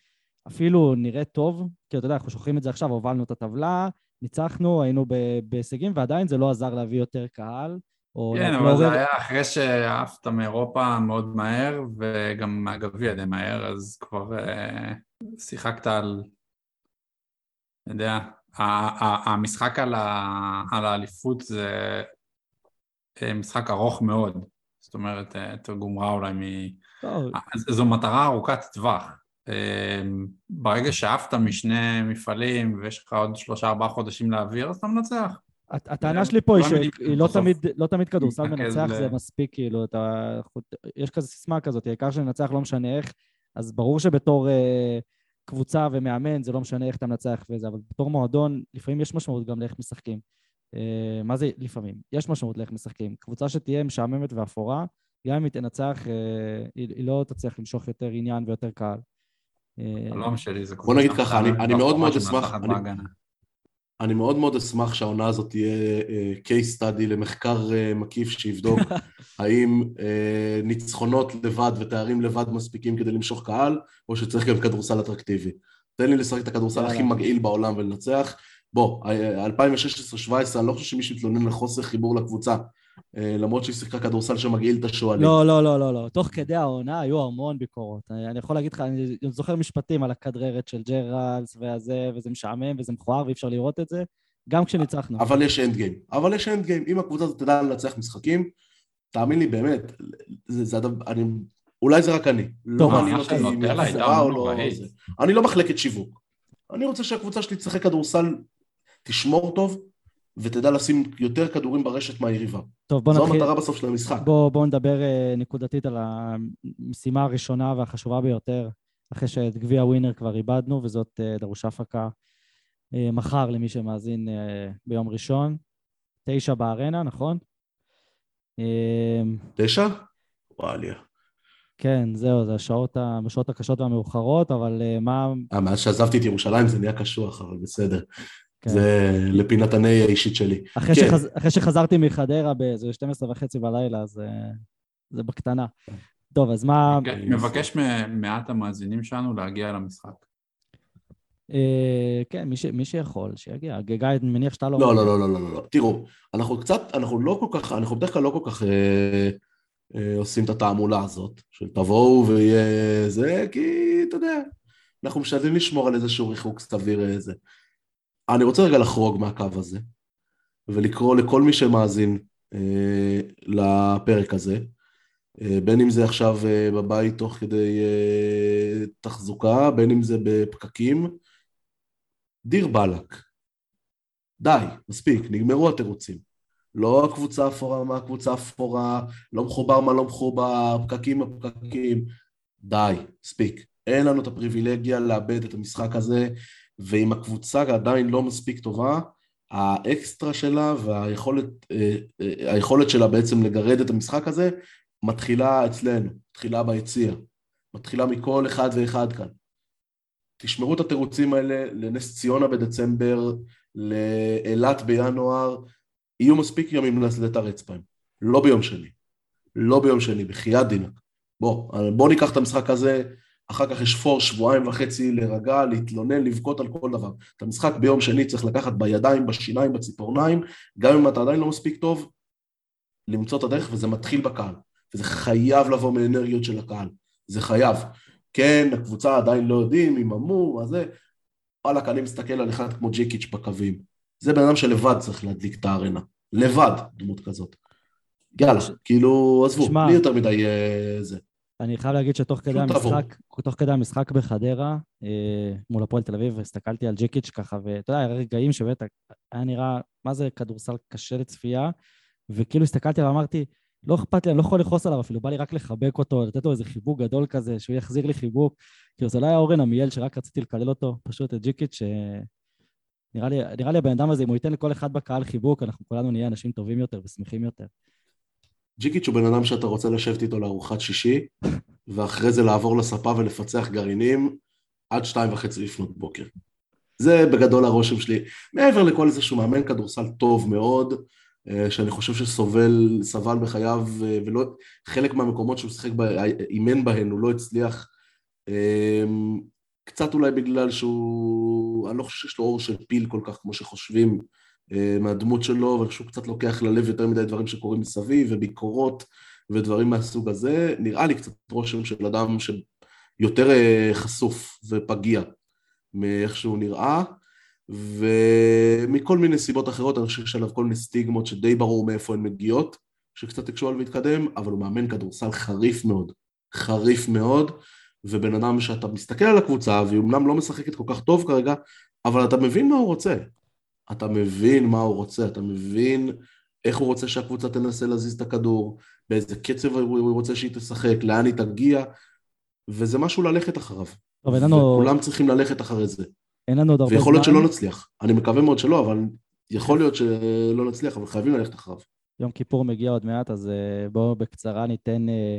אפילו נראית טוב, כי אתה יודע, אנחנו שוכרים את זה עכשיו, הובלנו את הטבלה, ניצחנו, היינו בהישגים, ועדיין זה לא עזר להביא יותר קהל. כן, אבל לא זה היה אחרי שעפת מאירופה מאוד מהר, וגם מהגביע די מהר, אז כבר אה, שיחקת על אני יודע, המשחק על, האליפות זה אה, משחק ארוך מאוד, אומרת, אה, תרגום רע אולי מ... זו מטרה ארוכת טווח. אה, ברגע שעפת משני מפעלים ויש לך עוד שלושה ארבעה חודשים להעביר, אז אתה מנצח. הט- הטענה שלי פה היא שהיא לא בסוף תמיד, לא תמיד כדורסל מנצח זה מספיק, כאילו, אתה... יש כזה סיסמה כזאת, העיקר שננצח לא משנה איך, אז ברור שבתור אה, קבוצה ומאמן זה לא משנה איך אתה מנצח וזה, אבל בתור מועדון, לפעמים יש משמעות גם לאיך משחקים. אה, מה זה לפעמים? יש משמעות לאיך משחקים. קבוצה שתהיה משעממת ואפורה, גם אם היא תנצח, אה, היא, לא תצליח למשוך יותר עניין ויותר קהל. אה, החלום שלי זה בוא נגיד ככה, אני- מאוד מאוד שמנצחת אשמח- אני- מאוד מאוד אשמח שהעונה הזאת תהיה case study למחקר מקיף שיבדוק האם ניצחונות לבד ותארים לבד מספיקים כדי למשוך קהל, או שצריך גם כדורסל אטרקטיבי. תן לי לשחק את הכדורסל. הכי מגעיל בעולם ולנצח. בוא, אה, 2016-2017, אני לא חושב שמישהו התלונן לחוסר חיבור לקבוצה, אה, למרות שהיא שיחקה כדורסל שמגעיל את השועלים. לא, לא, לא, לא, לא. תוך כדי העונה היו המון ביקורות. אני, אני יכול להגיד לך, אני זוכר משפטים על הכדררת של ג'רלס והזה, וזה משעמם וזה מכוער ואי אפשר לראות את זה, גם כשניצחנו. אבל יש end game. אבל יש end game. אם הקבוצה הזאת תדע לנצח משחקים, תאמין לי, באמת, זה, זה הדבר, אני, אולי זה רק אני. טוב, לא מעניין מה אותי אם היא או לא. אני לא מחלקת שיווק. אני רוצה שהקבוצה שלי תשחק כדורסל, תשמור טוב, ותדע לשים יותר כדורים ברשת מהיריבה. טוב, בוא זו נתחיל. המטרה בסוף של המשחק. בוא, בוא נדבר אה, נקודתית על המשימה הראשונה והחשובה ביותר, אחרי שאת גביע ווינר כבר איבדנו, וזאת אה, דרושאפקה אה, מחר למי שמאזין ביום ראשון. תשע בארנה, נכון? תשע? וואליה. כן, זהו, זה השעות, ה- בשעות הקשות והמאוחרות, אבל מה... אה, מאז שעזבתי את ירושלים זה נהיה קשוח, אבל בסדר. כן. זה לפינת הני האישית שלי. אחרי, כן. שחז... אחרי שחזרתי מחדרה באיזה 12 וחצי בלילה, אז אה, זה בקטנה. טוב, אז מה... מבקש ממעט המאזינים שלנו להגיע למשחק. אה, כן, מי, ש... מי שיכול, שיגיע. גיא, אני מניח שאתה לא... לא, לא, לא, לא, לא, לא. תראו, אנחנו קצת, אנחנו לא כל כך, אנחנו בדרך כלל לא כל כך אה, אה, עושים את התעמולה הזאת, של תבואו ויהיה זה, כי אתה יודע, אנחנו משתדלים לשמור על איזשהו ריחוק סביר איזה. אני רוצה רגע לחרוג מהקו הזה, ולקרוא לכל מי שמאזין אה, לפרק הזה, אה, בין אם זה עכשיו אה, בבית תוך כדי אה, תחזוקה, בין אם זה בפקקים, דיר באלק. די, מספיק, נגמרו התירוצים. לא הקבוצה אפורה מה הקבוצה אפורה, לא מחובר מה לא מחובר, פקקים מה פקקים. די, מספיק. אין לנו את הפריבילגיה לאבד את המשחק הזה, ואם הקבוצה עדיין לא מספיק טובה, האקסטרה שלה והיכולת אה, אה, שלה בעצם לגרד את המשחק הזה, מתחילה אצלנו, מתחילה ביציע, מתחילה מכל אחד ואחד כאן. תשמרו את התירוצים האלה לנס ציונה בדצמבר, לאילת בינואר, יהיו מספיק ימים לתרץ בהם. לא ביום שני. לא ביום שני, בחייאת דינק. בוא, בוא ניקח את המשחק הזה, אחר כך יש פור שבועיים וחצי להירגע, להתלונן, לבכות על כל דבר. את המשחק ביום שני צריך לקחת בידיים, בשיניים, בציפורניים, גם אם אתה עדיין לא מספיק טוב, למצוא את הדרך, וזה מתחיל בקהל. וזה חייב לבוא מאנרגיות של הקהל. זה חייב. כן, הקבוצה עדיין לא יודעים אם אמור, מה זה, וואלכ, אני מסתכל על אחד כמו ג'יקיץ' בקווים. זה בן אדם שלבד צריך להדליק את הארנה. לבד, דמות כזאת. יאללה, כאילו, עזבו, בלי יותר מדי אה, זה. אני חייב להגיד שתוך כדי. המשחק, תוך כדי המשחק בחדרה, אה, מול הפועל תל אביב, הסתכלתי על ג'יקיץ' ככה, ואתה יודע, היה רגעים שבאמת היה נראה, מה זה כדורסל קשה לצפייה, וכאילו הסתכלתי עליו, אמרתי, לא אכפת לי, אני לא יכול לכעוס עליו אפילו, בא לי רק לחבק אותו, לתת לו איזה חיבוק גדול כזה, שהוא יחזיר לי חיבוק. כאילו, זה לא היה אורן עמיאל שרק רציתי לקלל אותו, פשוט את ג'יקיץ', נראה לי, נראה לי הבן אדם הזה, אם הוא ייתן לכל אחד בקהל חיבוק, אנחנו כולנו נהיה אנשים טובים יותר ושמחים יותר. ג'יקיץ' הוא בן אדם שאתה רוצה לשבת איתו לארוחת שישי, ואחרי זה לעבור לספה ולפצח גרעינים עד שתיים וחצי לפנות בוקר. זה בגדול הרושם שלי. מעבר לכל איזה שהוא מאמן כדורסל טוב מאוד, אה, שאני חושב שסובל, סבל בחייו, אה, ולא, חלק מהמקומות שהוא שיחק, אימן בהן, הוא לא הצליח. אה, קצת אולי בגלל שהוא, אני לא חושב שיש לו אור של פיל כל כך כמו שחושבים מהדמות שלו, חושב שהוא קצת לוקח ללב יותר מדי דברים שקורים מסביב, וביקורות ודברים מהסוג הזה. נראה לי קצת רושם של אדם שיותר אה, חשוף ופגיע מאיך שהוא נראה, ומכל מיני סיבות אחרות, אני חושב שיש עליו כל מיני סטיגמות שדי ברור מאיפה הן מגיעות, שקצת הקשו על מתקדם, אבל הוא מאמן כדורסל חריף מאוד, חריף מאוד, ובן אדם שאתה מסתכל על הקבוצה, והיא אמנם לא משחקת כל כך טוב כרגע, אבל אתה מבין מה הוא רוצה. אתה מבין מה הוא רוצה, אתה מבין איך הוא רוצה שהקבוצה תנסה להזיז את הכדור, באיזה קצב הוא רוצה שהיא תשחק, לאן היא תגיע, וזה משהו ללכת אחריו. טוב, אין לנו... וכולם צריכים ללכת אחרי זה. אין לנו עוד הרבה זמן. ויכול להיות שלא נצליח. אני מקווה מאוד שלא, אבל יכול להיות שלא נצליח, אבל חייבים ללכת אחריו. יום כיפור מגיע עוד מעט, אז אה, בואו בקצרה ניתן אה,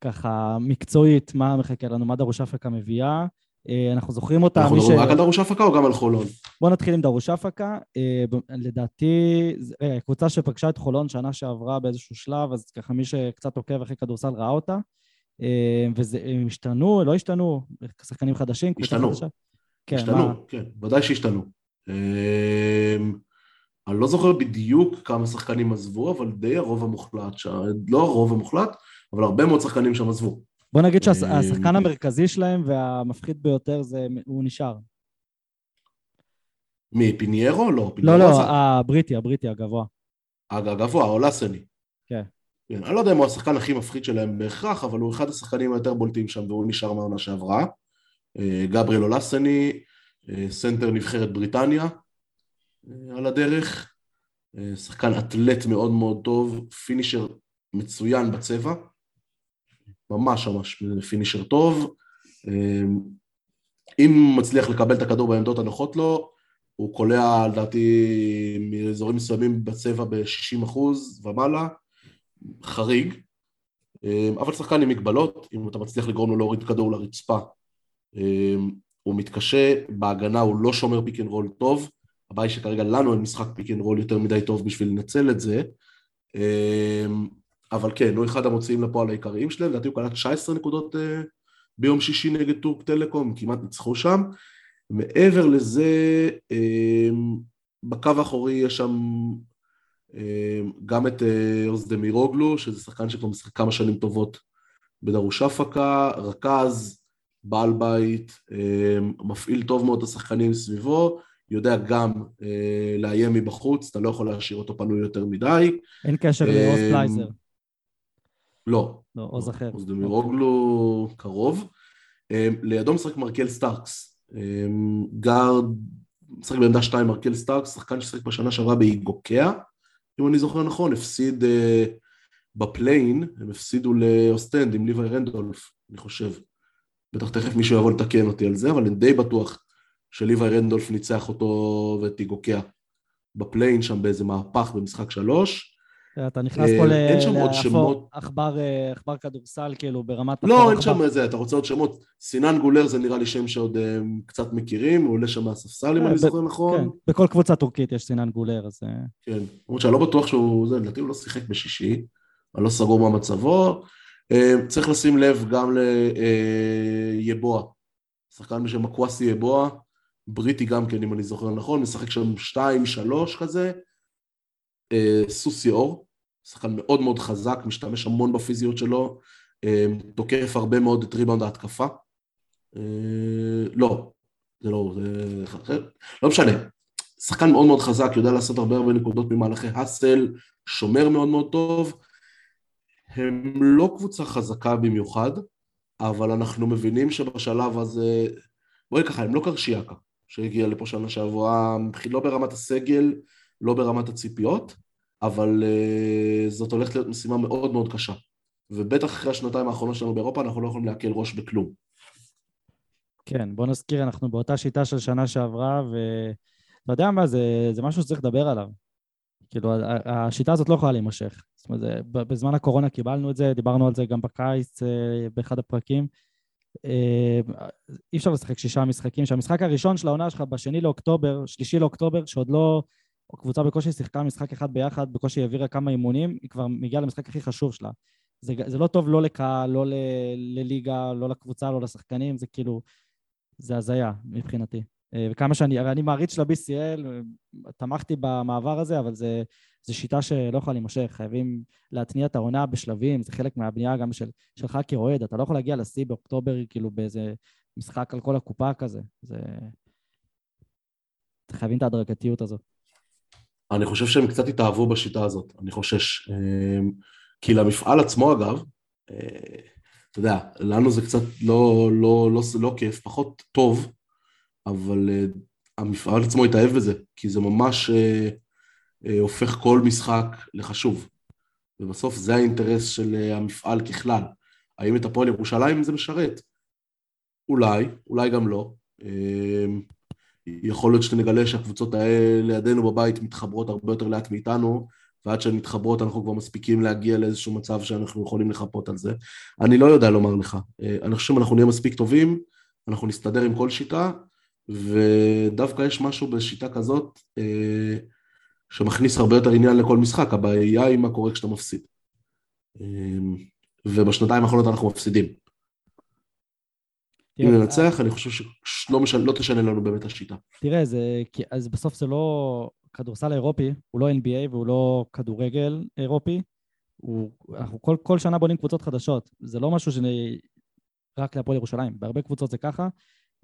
ככה מקצועית מה מחכה לנו, מה דרוש אפקה מביאה. אה, אנחנו זוכרים אותה, אנחנו ש... מדברים רק על דרוש הפקה או גם על חולון? בואו נתחיל עם דרוש אפקה. אה, לדעתי, אה, קבוצה שפגשה את חולון שנה שעברה באיזשהו שלב, אז ככה מי שקצת עוקב אחרי כדורסל ראה אותה. אה, וזה, הם השתנו, לא השתנו, שחקנים חדשים, השתנו. כן, השתנו, מה- כן, ודאי שהשתנו. אני לא זוכר בדיוק כמה שחקנים עזבו, אבל די הרוב המוחלט, לא הרוב המוחלט, אבל הרבה מאוד שחקנים שם עזבו. בוא נגיד אה, שהשחקן המרכזי שלהם והמפחיד ביותר זה, הוא נשאר. מי, פיניירו? לא, לא, לא. הבריטי, הבריטי הגבוה. הגבוה, אולסני. כן. כן, אני לא יודע אם הוא השחקן הכי מפחיד שלהם בהכרח, אבל הוא אחד השחקנים היותר בולטים שם, והוא נשאר מהעונה שעברה. אה, גבריאל אולסני, אה, סנטר נבחרת בריטניה אה, על הדרך. אה, שחקן אתלט מאוד מאוד טוב, finisher מצוין בצבע. ממש ממש finisher טוב. אה, אם הוא מצליח לקבל את הכדור בעמדות הנוחות לו, הוא קולע לדעתי מאזורים מסוימים בצבע ב-60% ומעלה, חריג, אבל שחקן עם מגבלות, אם אתה מצליח לגרום לו להוריד כדור לרצפה, הוא מתקשה, בהגנה הוא לא שומר pick and roll טוב, הבעיה שכרגע לנו אין משחק pick and roll יותר מדי טוב בשביל לנצל את זה, אבל כן, הוא אחד המוציאים לפועל העיקריים שלהם, לדעתי הוא קלע 19 נקודות אה, ביום שישי נגד טורק טלקום, כמעט ניצחו שם. מעבר לזה, אה, בקו האחורי יש שם אה, גם את אוזדמירוגלו, שזה שחקן שכבר משחק כמה שנים טובות בדרושאפקה, רכז, בעל בית, מפעיל טוב מאוד את השחקנים סביבו, יודע גם לאיים מבחוץ, אתה לא יכול להשאיר אותו פנוי יותר מדי. אין קשר לעוז בלייזר. לא. לא, עוז אחר. אוזדמירוגלו קרוב. לידו משחק מרקל סטארקס. גארד, משחק בעמדה 2 מרקל סטארקס, שחקן ששחק בשנה שעברה באיגוקיה, אם אני זוכר נכון, הפסיד אה, ב play-in, הם הפסידו לאוסטנד עם ליווי רנדולף, אני חושב. בטח תכף מישהו יבוא לתקן אותי על זה, אבל אני די בטוח שליווי רנדולף ניצח אותו ואת איגוקיה ב play-in שם באיזה מהפך במשחק שלוש. אתה נכנס פה שם עוד שמות. לעכבר כדורסל, כאילו, ברמת... לא, אין שם איזה, אתה רוצה עוד שמות. סינן גולר זה נראה לי שם שעוד קצת מכירים, הוא עולה שם מהספסל, אם אני זוכר נכון. כן, בכל קבוצה טורקית יש סינן גולר, אז... כן, למרות שאני לא בטוח שהוא, זה, לדעתי הוא לא שיחק בשישי, אני לא סגור מה מצבו. צריך לשים לב גם ליבוע, שחקן בשם אקוואסי יבוע, בריטי גם כן, אם אני זוכר נכון, משחק שם שתיים, שלוש כזה. סוסי אור, שחקן מאוד מאוד חזק, משתמש המון בפיזיות שלו, תוקף הרבה מאוד את ריבאונד ההתקפה. לא, זה לא, זה אחר, לא משנה. שחקן מאוד מאוד חזק, יודע לעשות הרבה הרבה נקודות ממהלכי האסל, שומר מאוד מאוד טוב. הם לא קבוצה חזקה במיוחד, אבל אנחנו מבינים שבשלב הזה, בואי ככה, הם לא קרשיאקה, שהגיע לפה שנה שעברה, לא ברמת הסגל, לא ברמת הציפיות, אבל uh, זאת הולכת להיות משימה מאוד מאוד קשה. ובטח אחרי השנתיים האחרונות שלנו באירופה, אנחנו לא יכולים להקל ראש בכלום. כן, בוא נזכיר, אנחנו באותה שיטה של שנה שעברה, ואתה יודע מה, זה, זה משהו שצריך לדבר עליו. כאילו, השיטה הזאת לא יכולה להימשך. זאת אומרת, בזמן הקורונה קיבלנו את זה, דיברנו על זה גם בקיץ, באחד הפרקים. אי אפשר לשחק שישה משחקים, שהמשחק הראשון של העונה שלך בשני לאוקטובר, שלישי לאוקטובר, שעוד לא... קבוצה בקושי שיחקה משחק אחד ביחד, בקושי העבירה כמה אימונים, היא כבר מגיעה למשחק הכי חשוב שלה. זה, זה לא טוב לא לקהל, לא ל, לליגה, לא לקבוצה, לא לשחקנים, זה כאילו, זה הזיה מבחינתי. וכמה שאני, אני מעריץ של ה-BCL, תמכתי במעבר הזה, אבל זה, זה שיטה שלא יכולה להימשך, חייבים להתניע את העונה בשלבים, זה חלק מהבנייה גם של, שלך כאוהד, אתה לא יכול להגיע לשיא באוקטובר, כאילו באיזה משחק על כל הקופה כזה, זה... חייבים את ההדרגתיות הזאת. אני חושב שהם קצת התאהבו בשיטה הזאת, אני חושש. כי למפעל עצמו, אגב, אתה יודע, לנו זה קצת לא, לא, לא, לא כיף, פחות טוב, אבל המפעל עצמו התאהב בזה, כי זה ממש אה, אה, הופך כל משחק לחשוב. ובסוף זה האינטרס של אה, המפעל ככלל. האם את הפועל ירושלים זה משרת? אולי, אולי גם לא. יכול להיות שנגלה שהקבוצות האלה לידינו בבית מתחברות הרבה יותר לאט מאיתנו, ועד שהן מתחברות אנחנו כבר מספיקים להגיע לאיזשהו מצב שאנחנו יכולים לחפות על זה. אני לא יודע לומר לך. אה, אני חושב שאם אנחנו נהיה מספיק טובים, אנחנו נסתדר עם כל שיטה, ודווקא יש משהו בשיטה כזאת אה, שמכניס הרבה יותר עניין לכל משחק, הבעיה היא מה קורה כשאתה מפסיד. אה, ובשנתיים האחרונות אנחנו מפסידים. אם ננצח, אני חושב שלא משנה, לא תשנה לנו באמת השיטה. תראה, זה, אז בסוף זה לא כדורסל אירופי, הוא לא NBA והוא לא כדורגל אירופי. הוא, אנחנו כל, כל שנה בונים קבוצות חדשות. זה לא משהו שאני... רק להפועל ירושלים. בהרבה קבוצות זה ככה,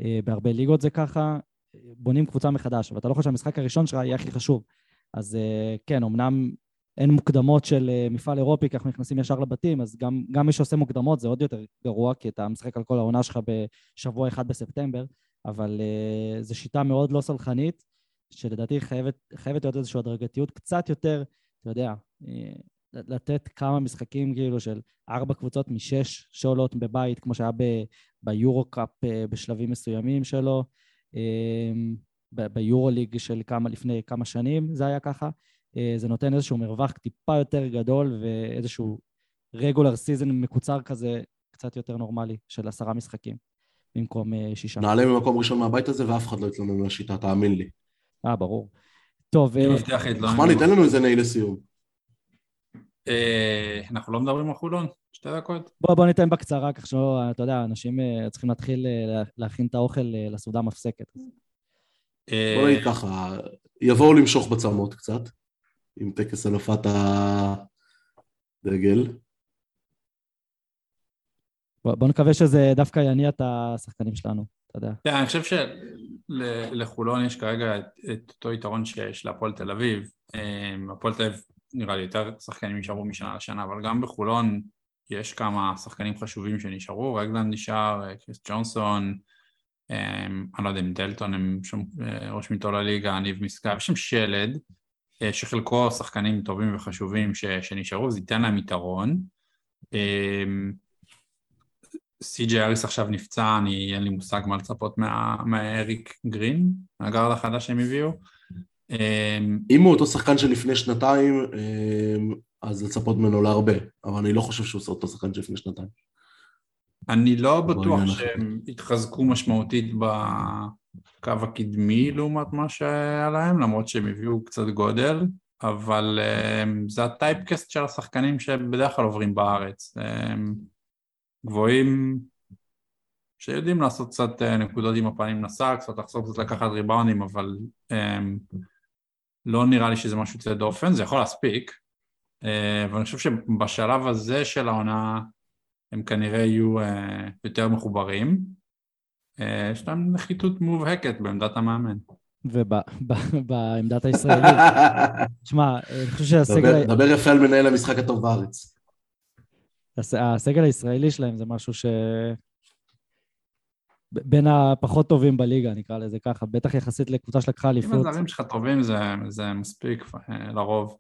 אה, בהרבה ליגות זה ככה, בונים קבוצה מחדש, ואתה לא חושב שהמשחק הראשון שלך יהיה הכי חשוב. אז אה, כן, אמנם אין מוקדמות של אה, מפעל אירופי, כי אנחנו נכנסים ישר לבתים, אז גם, גם מי שעושה מוקדמות זה עוד יותר גרוע, כי אתה משחק על כל העונה שלך בשבוע אחד בספטמבר, אבל uh, זו שיטה מאוד לא סלחנית, שלדעתי חייבת, חייבת להיות איזושהי הדרגתיות קצת יותר, אתה יודע, לתת כמה משחקים כאילו של ארבע קבוצות משש שעולות בבית, כמו שהיה ביורו-קאפ אה, בשלבים מסוימים שלו, אמ, ביורו-ליג של כמה, לפני כמה שנים זה היה ככה. אה, זה נותן איזשהו מרווח טיפה יותר גדול ואיזשהו regular season מקוצר כזה, קצת יותר נורמלי, של עשרה משחקים, במקום אה, שישה. נעלה ממקום ראשון מהבית הזה ואף אחד לא יתלונן על השיטה, תאמין לי. אה, ברור. טוב... אני מבטיח להתלונן. נחמני, תן לנו איזה נעי לסיום. אה, אנחנו לא מדברים על חולון? שתי דקות? בוא, בוא ניתן בקצרה, כך שלא, אתה יודע, אנשים אה, צריכים להתחיל אה, להכין את האוכל לסעודה מפסקת. בוא נגיד ככה, יבואו למשוך בצמות קצת, עם טקס הנפת הדגל. בוא, בוא נקווה שזה דווקא יניע את השחקנים שלנו, אתה יודע. כן, אני חושב שלחולון יש כרגע את אותו יתרון שיש להפועל תל אביב. הפועל תל אביב נראה לי יותר שחקנים נשארו משנה לשנה, אבל גם בחולון יש כמה שחקנים חשובים שנשארו, רגלנד נשאר, אה, קריס ג'ונסון, אמ, אני לא יודע אם דלטון הם שם אה, ראש מיטול הליגה, ניב משגב, יש שם שלד שחלקו שחקנים טובים וחשובים ש, שנשארו, זה ייתן להם יתרון. אמ, סי.ג'י אריס עכשיו נפצע, אני אין לי מושג מה לצפות מהאריק גרין, הגארד החדש שהם הביאו. אמ, אם הוא אותו שחקן של לפני שנתיים, אמ, אז לצפות ממנו להרבה, אבל אני לא חושב שהוא עושה אותו שחקן של לפני שנתיים. אני לא בטוח שהם התחזקו משמעותית בקו הקדמי לעומת מה שהיה להם, למרות שהם הביאו קצת גודל, אבל um, זה הטייפקסט של השחקנים שבדרך כלל עוברים בארץ. Um, גבוהים שיודעים לעשות קצת uh, נקודות עם הפנים לסל, קצת לחסוך קצת לקחת ריבאונים, אבל um, לא נראה לי שזה משהו יוצא דופן, זה יכול להספיק, אה, אבל אני חושב שבשלב הזה של העונה הם כנראה יהיו אה, יותר מחוברים. אה, יש להם נחיתות מובהקת בעמדת המאמן. ובעמדת הישראלית. תשמע, אני חושב שהסגל... דבר יפה על מנהל המשחק הטוב בארץ. הסגל הישראלי שלהם זה משהו ש... בין הפחות טובים בליגה, נקרא לזה ככה, בטח יחסית לקבוצה שלקחה אליפות. אם הזרים שלך טובים זה, זה מספיק אה, לרוב.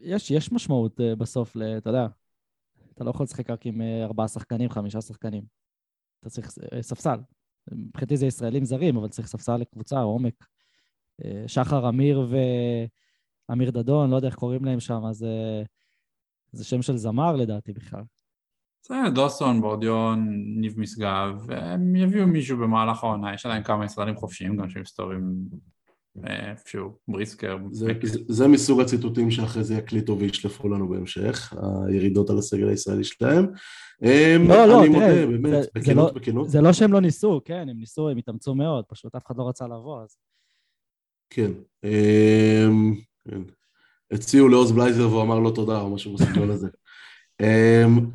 אה, יש, יש משמעות אה, בסוף, אתה יודע, אתה לא יכול לשחק רק עם ארבעה שחקנים, חמישה שחקנים. אתה צריך ספסל. מבחינתי זה ישראלים זרים, אבל צריך ספסל לקבוצה, עומק. שחר אמיר ואמיר דדון, לא יודע איך קוראים להם שם, אז זה שם של זמר לדעתי בכלל. זה דוסון, בורדיון, ניב משגב, הם יביאו מישהו במהלך העונה, יש עדיין כמה ישראלים חופשיים גם שמסתובבים אה, איפשהו, בריסקר. זה, זה, זה מסוג הציטוטים שאחרי זה יקליטו וישלפו לנו בהמשך, הירידות על הסגל הישראלי שלהם. לא, לא, אני תראה, מודה, באמת, זה, בכנות, זה לא, בכנות. זה לא שהם לא ניסו, כן, הם ניסו, הם התאמצו מאוד, פשוט אף אחד לא רצה לבוא, אז... כן. אמ, כן. הציעו לעוז בלייזר והוא אמר לו תודה או משהו בסגנון הזה. אמ,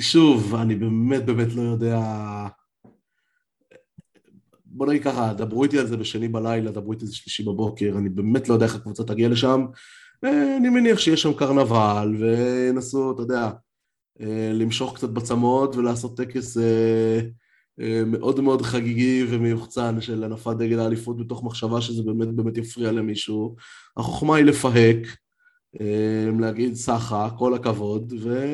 שוב, אני באמת באמת לא יודע... בוא נגיד ככה, דברו איתי על זה בשני בלילה, דברו איתי על זה שלישי בבוקר, אני באמת לא יודע איך הקבוצה תגיע לשם. אני מניח שיש שם קרנבל, וינסו, אתה יודע, למשוך קצת בצמות ולעשות טקס אה, מאוד מאוד חגיגי ומיוחצן של הנפת דגל האליפות מתוך מחשבה שזה באמת באמת יפריע למישהו. החוכמה היא לפהק, אה, להגיד סחה, כל הכבוד, ו...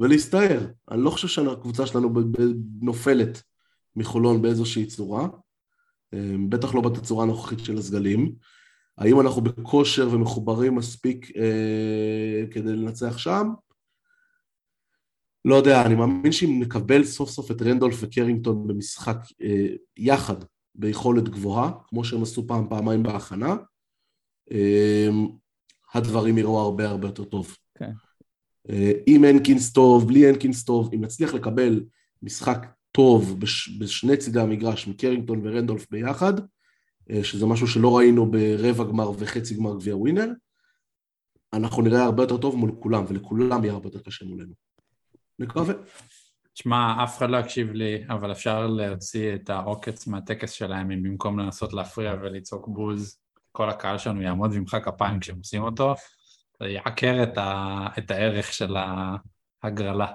ולהסתער. אני לא חושב שהקבוצה שלנו נופלת מחולון באיזושהי צורה, אה, בטח לא בתצורה הנוכחית של הסגלים. האם אנחנו בכושר ומחוברים מספיק אה, כדי לנצח שם? לא יודע, אני מאמין שאם נקבל סוף סוף את רנדולף וקרינגטון במשחק אה, יחד ביכולת גבוהה, כמו שהם עשו פעם, פעמיים בהכנה, אה, הדברים יראו הרבה הרבה יותר טוב. כן. אה, עם הנקינס טוב, בלי הנקינס טוב, אם נצליח לקבל משחק טוב בש, בשני צידי המגרש מקרינגטון ורנדולף ביחד, אה, שזה משהו שלא ראינו ברבע גמר וחצי גמר גביע ווינר, אנחנו נראה הרבה יותר טוב מול כולם, ולכולם יהיה הרבה יותר קשה מולנו. מקווה. שמע, אף אחד לא יקשיב לי, אבל אפשר להוציא את העוקץ מהטקס שלהם אם במקום לנסות להפריע ולצעוק בוז, כל הקהל שלנו יעמוד וימחא כפיים כשהם עושים אותו, זה יעקר את, ה, את הערך של ההגרלה.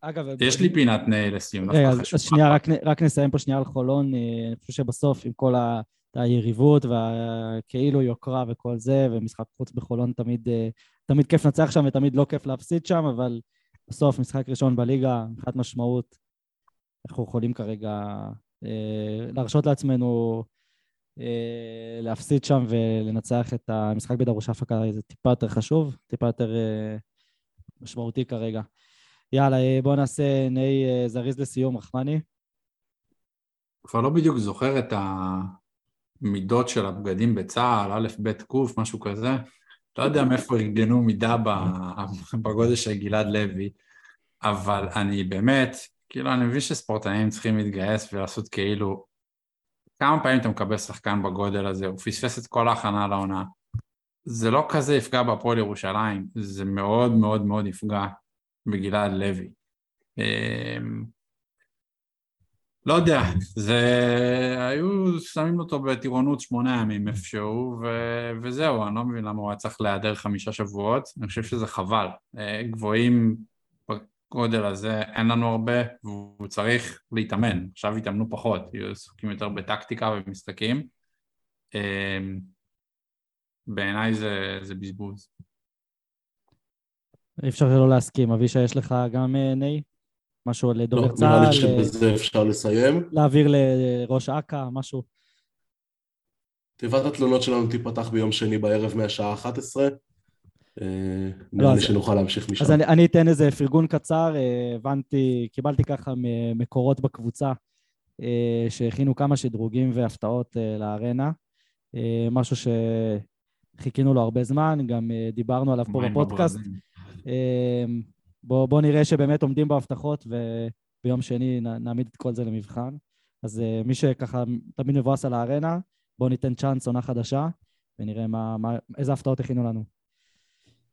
אגב, יש לי פינת לסיום, רגע, אז שנייה, רק, רק נסיים פה שנייה על חולון, אה, אני חושב שבסוף עם כל היריבות והכאילו יוקרה וכל זה, ומשחק חוץ בחולון תמיד, אה, תמיד כיף לנצח שם ותמיד לא כיף להפסיד שם, אבל בסוף משחק ראשון בליגה, מבחינת משמעות, אנחנו יכולים כרגע אה, להרשות לעצמנו אה, להפסיד שם ולנצח את המשחק בדרושפקה זה טיפה יותר חשוב, טיפה יותר אה, משמעותי כרגע. יאללה, אה, בואו נעשה נהי זריז לסיום, רחמני. כבר לא בדיוק זוכר את המידות של הבגדים בצה"ל, א', ב', ק', משהו כזה. לא יודע מאיפה ארגנו מידה בגודל של גלעד לוי, אבל אני באמת, כאילו, אני מבין שספורטאים צריכים להתגייס ולעשות כאילו כמה פעמים אתה מקבל שחקן בגודל הזה, הוא פספס את כל ההכנה לעונה. זה לא כזה יפגע בהפועל ירושלים, זה מאוד מאוד מאוד יפגע בגלעד לוי. אמ, לא יודע, זה... היו שמים אותו בטירונות שמונה ימים איפשהו, ו... וזהו, אני לא מבין למה הוא היה צריך להיעדר חמישה שבועות, אני חושב שזה חבל. אה, גבוהים הגודל הזה אין לנו הרבה והוא צריך להתאמן, עכשיו יתאמנו פחות, יהיו עסוקים יותר בטקטיקה ובמשחקים. אמ, בעיניי זה, זה בזבוז. אי אפשר לא להסכים. אבישי, יש לך גם אה, ניי? משהו לדובר לא, צה"ל? לא, נראה לי שבזה אפשר לסיים. להעביר לראש אכ"א, משהו? תיבת התלונות שלנו תיפתח ביום שני בערב מהשעה 11. אה, נראה לי שנוכל להמשיך משם. אז אני, אני אתן איזה פרגון קצר, אה, הבנתי, קיבלתי ככה מקורות בקבוצה אה, שהכינו כמה שדרוגים והפתעות לארנה, משהו שחיכינו לו הרבה זמן, גם דיברנו עליו פה בפודקאסט. בואו בוא נראה שבאמת עומדים בהבטחות וביום שני נעמיד את כל זה למבחן. אז מי שככה תמיד מבואס על הארנה, בואו ניתן צ'אנס עונה חדשה ונראה מה, מה, איזה הפתעות הכינו לנו.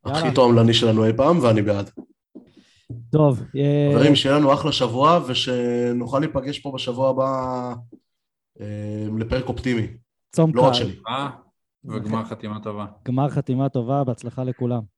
הכי תועמלני שלנו אי פעם, ואני בעד. טוב. אה, חברים, שיהיה לנו אחלה שבוע, ושנוכל להיפגש פה בשבוע הבא אה, לפרק אופטימי. צום קל. לא רק שלי. וגמר חתימה טובה. גמר חתימה טובה, בהצלחה לכולם.